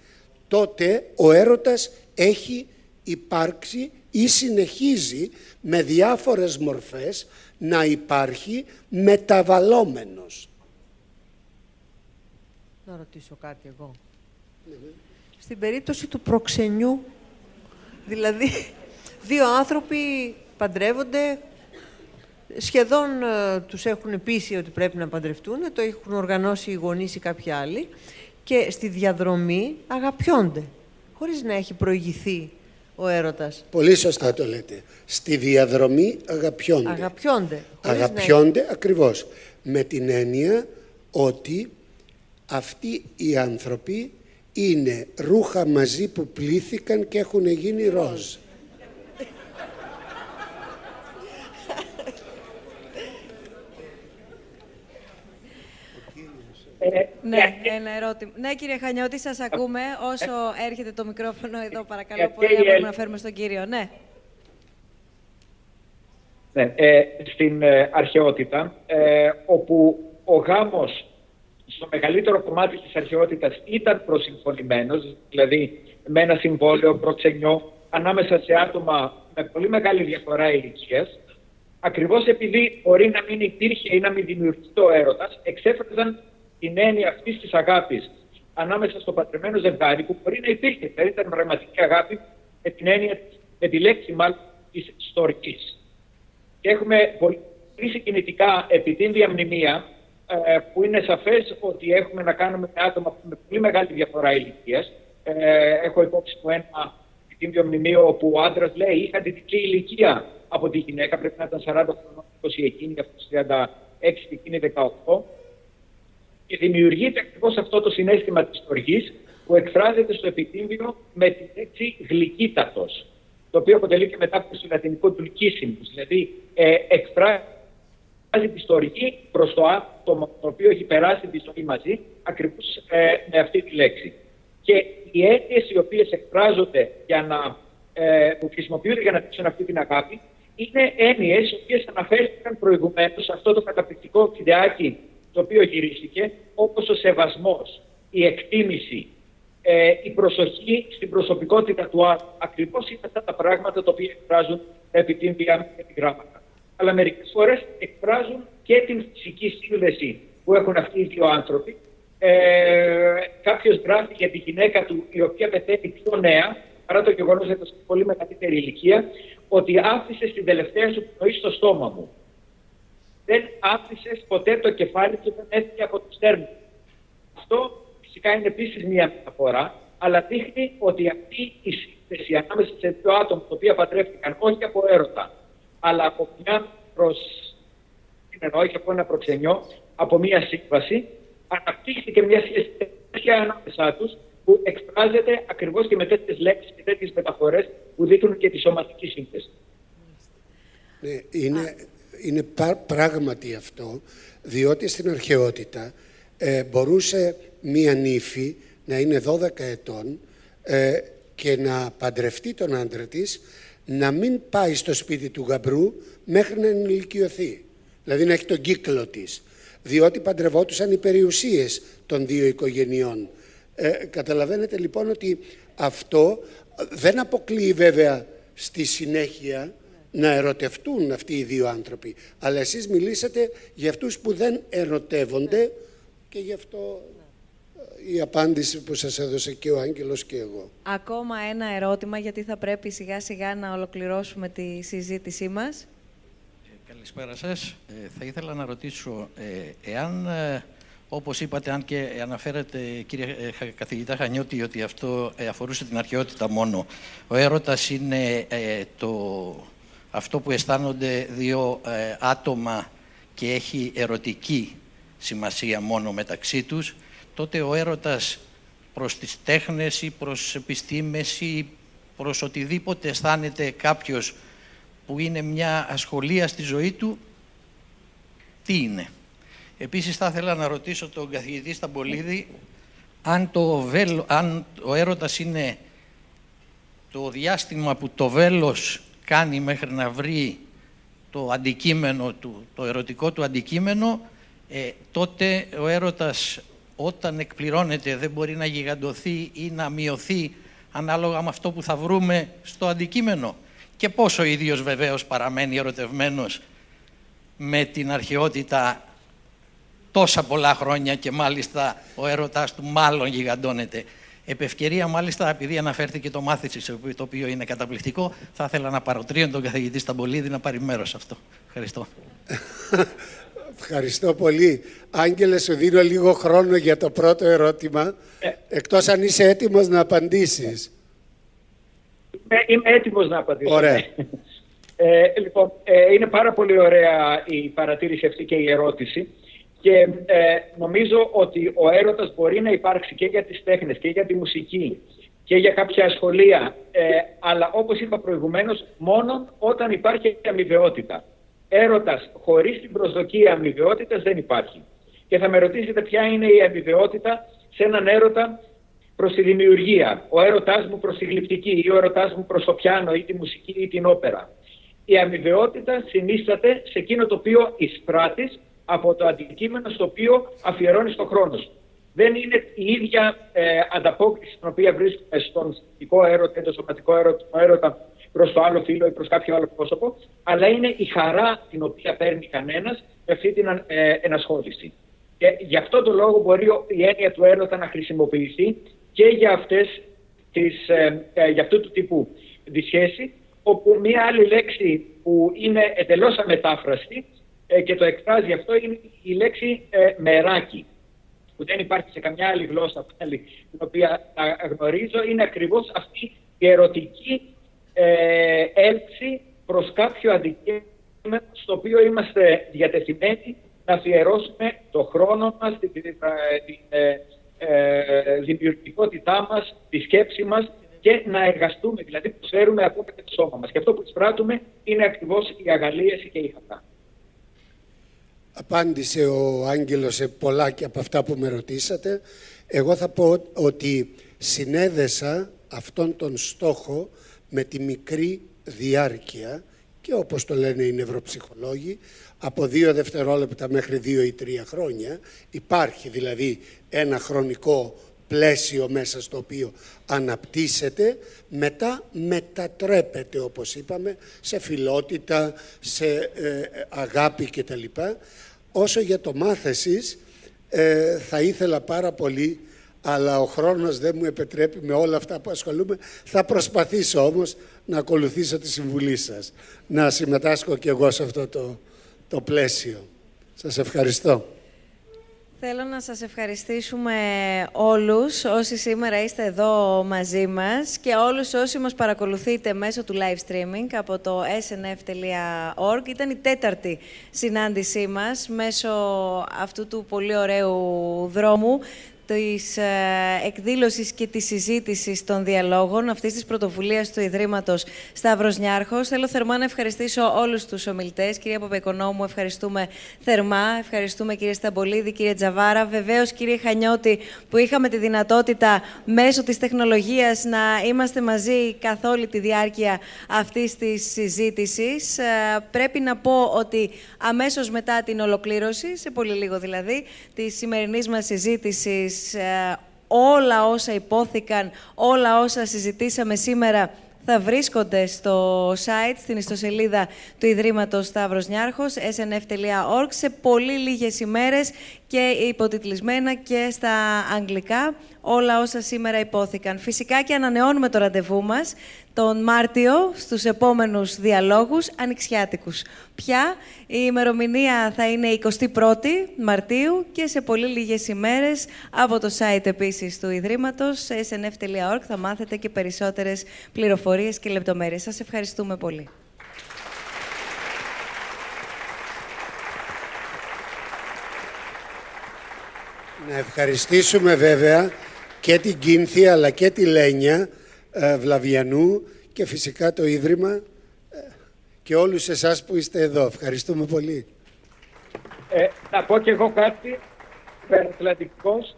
τότε ο έρωτας έχει υπάρξει ή συνεχίζει με διάφορες μορφές να υπάρχει μεταβαλλόμενος. Να ρωτήσω κάτι εγώ. Στην περίπτωση του προξενιού, δηλαδή δύο άνθρωποι παντρεύονται, σχεδόν ε, τους έχουν πείσει ότι πρέπει να παντρευτούν, το έχουν οργανώσει οι γονείς ή κάποιοι άλλοι και στη διαδρομή αγαπιόνται, χωρίς να έχει προηγηθεί ο έρωτας. Πολύ σωστά το λέτε. Στη διαδρομή αγαπιόνται. Αγαπιόνται. Αγαπιόνται ακριβώς. Με την έννοια ότι αυτοί οι άνθρωποι είναι ρούχα μαζί που πλήθηκαν και έχουν γίνει ροζ. Ναι, ένα ερώτημα. Ναι, κύριε Χανιώτη, σας ακούμε. Όσο έρχεται το μικρόφωνο εδώ, παρακαλώ πολύ, να να φέρουμε στον κύριο. Ναι. ναι ε, στην ε, αρχαιότητα, ε, όπου ο γάμος στο μεγαλύτερο κομμάτι της αρχαιότητας ήταν προσυμφωνημένος, δηλαδή με ένα συμβόλαιο προξενιό ανάμεσα σε άτομα με πολύ μεγάλη διαφορά ηλικίας, ακριβώς επειδή μπορεί να μην υπήρχε ή να μην δημιουργηθεί ο έρωτας, εξέφραζαν την έννοια αυτής της αγάπης ανάμεσα στο πατρεμένο ζευγάρι που μπορεί να υπήρχε. Δηλαδή ήταν πραγματική αγάπη με την έννοια, με τη λέξη μάλλον της στορική. Και έχουμε πολύ συγκινητικά επιτύμβια μνημεία ε, που είναι σαφές ότι έχουμε να κάνουμε με άτομα με πολύ μεγάλη διαφορά ηλικίας. Ε, έχω υπόψη μου ένα επιτύμβιο μνημείο όπου ο άντρας λέει είχα αντιδική ηλικία από τη γυναίκα, πρέπει να ήταν 40 χρόνια, 20 εκείνη, αυτός 36 και εκείνη 18 και δημιουργείται ακριβώς αυτό το συνέστημα της οργής που εκφράζεται στο επιτύμβιο με τη λέξη γλυκύτατος, το οποίο αποτελεί και μετάφραση του λατινικού του δηλαδή ε, εκφράζει τη στοργή προς το άτομο το οποίο έχει περάσει τη ζωή μαζί, ακριβώς ε, με αυτή τη λέξη. Και οι έννοιες οι οποίες εκφράζονται για να, ε, που χρησιμοποιούνται για να δείξουν αυτή την αγάπη, είναι έννοιες οι οποίες αναφέρθηκαν προηγουμένως σε αυτό το καταπληκτικό βιντεάκι το οποίο γυρίστηκε, όπως ο σεβασμός, η εκτίμηση, ε, η προσοχή στην προσωπικότητα του άλλου. Ακριβώς είναι αυτά τα πράγματα τα οποία εκφράζουν επιτύμβια επιγράμματα. Αλλά μερικές φορές εκφράζουν και την φυσική σύνδεση που έχουν αυτοί οι δύο άνθρωποι. Ε, Κάποιος γράφει για τη γυναίκα του, η οποία πεθαίνει πιο νέα, παρά το γεγονός ότι ήταν πολύ μεγαλύτερη ηλικία, ότι άφησε στην τελευταία σου πνοή στο στόμα μου δεν άφησες ποτέ το κεφάλι και δεν έφυγε από του τέρμου. Αυτό φυσικά είναι επίσης μια μεταφορά, αλλά δείχνει ότι αυτή η σύνθεση ανάμεσα σε δύο άτομα τα οποία παντρεύτηκαν όχι από έρωτα, αλλά από μια προ. όχι από ένα προξενιό, από μια σύμβαση, αναπτύχθηκε μια σχέση ανάμεσά τους που εκφράζεται ακριβώς και με τέτοιες λέξεις και τέτοιες μεταφορές που δείχνουν και τη σωματική σύνθεση. Ναι, είναι, είναι πράγματι αυτό, διότι στην αρχαιότητα ε, μπορούσε μία νύφη να είναι 12 ετών ε, και να παντρευτεί τον άντρα της, να μην πάει στο σπίτι του γαμπρού μέχρι να ενηλικιωθεί. Δηλαδή να έχει τον κύκλο της. Διότι παντρευόντουσαν οι περιουσίες των δύο οικογενειών. Ε, καταλαβαίνετε λοιπόν ότι αυτό δεν αποκλείει βέβαια στη συνέχεια να ερωτευτούν αυτοί οι δύο άνθρωποι. Αλλά εσείς μιλήσατε για αυτούς που δεν ερωτεύονται Και γι' αυτό ε, η απάντηση που σας έδωσε και ο Άγγελος και εγώ. Ακόμα ένα ερώτημα, γιατί θα πρέπει σιγά σιγά να ολοκληρώσουμε τη συζήτησή μας. Καλησπέρα σας. Ε, θα ήθελα να ρωτήσω, ε, εάν, ε, όπως είπατε, αν και αναφέρατε, κύριε ε, καθηγητά Χανιώτη, ότι αυτό ε, αφορούσε την αρχαιότητα μόνο, ο έρωτας είναι το, αυτό που αισθάνονται δύο άτομα και έχει ερωτική σημασία μόνο μεταξύ τους, τότε ο έρωτας προς τις τέχνες ή προς επιστήμες ή προς οτιδήποτε αισθάνεται κάποιος που είναι μια ασχολία στη ζωή του, τι είναι. Επίσης θα ήθελα να ρωτήσω τον καθηγητή Σταμπολίδη αν, το βέλο, αν ο έρωτας είναι το διάστημα που το βέλος κάνει μέχρι να βρει το αντικείμενο του, το ερωτικό του αντικείμενο, ε, τότε ο έρωτας όταν εκπληρώνεται δεν μπορεί να γιγαντωθεί ή να μειωθεί ανάλογα με αυτό που θα βρούμε στο αντικείμενο και πόσο ο ίδιος βεβαίως παραμένει ερωτευμένος με την αρχαιότητα τόσα πολλά χρόνια και μάλιστα ο έρωτας του μάλλον γιγαντώνεται. Επ' ευκαιρία, μάλιστα, επειδή αναφέρθηκε το μάθησης, το οποίο είναι καταπληκτικό, θα ήθελα να παροτρύνω τον καθηγητή Σταμπολίδη να πάρει μέρος σε αυτό. Ευχαριστώ. Ευχαριστώ πολύ. Άγγελε, σου δίνω λίγο χρόνο για το πρώτο ερώτημα, ε. εκτός αν είσαι έτοιμος να απαντήσεις. Είμαι έτοιμος να απαντήσω. Ωραία. Ναι. Ε, λοιπόν, ε, είναι πάρα πολύ ωραία η παρατήρηση αυτή και η ερώτηση και ε, νομίζω ότι ο έρωτας μπορεί να υπάρξει και για τις τέχνες και για τη μουσική και για κάποια σχολεία, ε, αλλά όπως είπα προηγουμένως, μόνο όταν υπάρχει αμοιβαιότητα. Έρωτας χωρίς την προσδοκία αμοιβαιότητας δεν υπάρχει. Και θα με ρωτήσετε ποια είναι η αμοιβαιότητα σε έναν έρωτα προς τη δημιουργία, ο έρωτάς μου προς τη γλυπτική ή ο έρωτάς μου προς το πιάνο ή τη μουσική ή την όπερα. Η αμοιβαιότητα συνίσταται σε εκείνο το οποίο εισπράττεις από το αντικείμενο στο οποίο αφιερώνεις το χρόνο σου. Δεν είναι η ίδια ε, ανταπόκριση την οποία βρίσκουμε στον σωματικό έρωτα ή το σωματικό έρωτα, έρωτα προς το άλλο φίλο ή προς κάποιο άλλο πρόσωπο, αλλά είναι η χαρά την οποία παίρνει κανένας με αυτή την ε, ενασχόληση. Και γι' αυτό το λόγο μπορεί η έννοια του έρωτα να χρησιμοποιηθεί και για, αυτές τις, ε, ε, για αυτού του τύπου τη σχέση, όπου μία άλλη λέξη που είναι εντελώς αμετάφραστη ε, και το εκφράζει αυτό είναι η λέξη ε, μεράκι, που δεν υπάρχει σε καμιά άλλη γλώσσα πάλι, την οποία γνωρίζω, είναι ακριβώς αυτή η ερωτική ε, έλξη προς κάποιο αντικείμενο στο οποίο είμαστε διατεθειμένοι να αφιερώσουμε το χρόνο μας, την, την, ε, δημιουργικότητά μας, τη σκέψη μας και να εργαστούμε, δηλαδή προσφέρουμε ακόμα και το σώμα μας. Και αυτό που εισπράττουμε είναι ακριβώς η αγαλίαση και η χαρά. Απάντησε ο Άγγελος σε πολλά και από αυτά που με ρωτήσατε. Εγώ θα πω ότι συνέδεσα αυτόν τον στόχο με τη μικρή διάρκεια και όπως το λένε οι νευροψυχολόγοι, από δύο δευτερόλεπτα μέχρι δύο ή τρία χρόνια. Υπάρχει δηλαδή ένα χρονικό πλαίσιο μέσα στο οποίο αναπτύσσεται, μετά μετατρέπεται όπως είπαμε σε φιλότητα, σε ε, αγάπη κτλ. Όσο για το μάθεσης ε, θα ήθελα πάρα πολύ αλλά ο χρόνος δεν μου επιτρέπει με όλα αυτά που ασχολούμαι. Θα προσπαθήσω όμως να ακολουθήσω τη συμβουλή σας, να συμμετάσχω και εγώ σε αυτό το, το πλαίσιο. Σας ευχαριστώ. Θέλω να σας ευχαριστήσουμε όλους όσοι σήμερα είστε εδώ μαζί μας και όλους όσοι μας παρακολουθείτε μέσω του live streaming από το snf.org. Ήταν η τέταρτη συνάντησή μας μέσω αυτού του πολύ ωραίου δρόμου της ε, εκδήλωσης και της συζήτησης των διαλόγων αυτής της πρωτοβουλίας του Ιδρύματος Σταύρος Νιάρχος. Θέλω θερμά να ευχαριστήσω όλους τους ομιλητές. Κυρία Παπαϊκονόμου, ευχαριστούμε θερμά. Ευχαριστούμε κύριε Σταμπολίδη, κύριε Τζαβάρα. Βεβαίως κύριε Χανιώτη που είχαμε τη δυνατότητα μέσω της τεχνολογίας να είμαστε μαζί καθ' όλη τη διάρκεια αυτής της συζήτησης. Ε, πρέπει να πω ότι αμέσως μετά την ολοκλήρωση, σε πολύ λίγο δηλαδή, της σημερινής μας συζήτησης ε, όλα όσα υπόθηκαν, όλα όσα συζητήσαμε σήμερα θα βρίσκονται στο site, στην ιστοσελίδα του Ιδρύματος Σταύρος Νιάρχος, snf.org, σε πολύ λίγες ημέρες και υποτιτλισμένα και στα αγγλικά όλα όσα σήμερα υπόθηκαν. Φυσικά και ανανεώνουμε το ραντεβού μας τον Μάρτιο στους επόμενους διαλόγους ανοιξιάτικους. Πια η ημερομηνία θα είναι 21η Μαρτίου και σε πολύ λίγες ημέρες από το site επίσης του Ιδρύματος snf.org θα μάθετε και περισσότερες πληροφορίες και λεπτομέρειες. Σας ευχαριστούμε πολύ. Να ευχαριστήσουμε βέβαια και την Κίνθη αλλά και τη Λένια ε, Βλαβιανού και φυσικά το Ίδρυμα ε, και όλους εσάς που είστε εδώ. Ευχαριστούμε πολύ. Ε, να πω και εγώ κάτι υπερατλαντικός.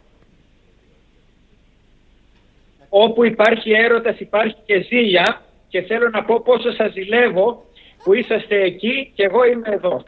Όπου υπάρχει έρωτας υπάρχει και ζήλια και θέλω να πω πόσο σας ζηλεύω που είσαστε εκεί και εγώ είμαι εδώ.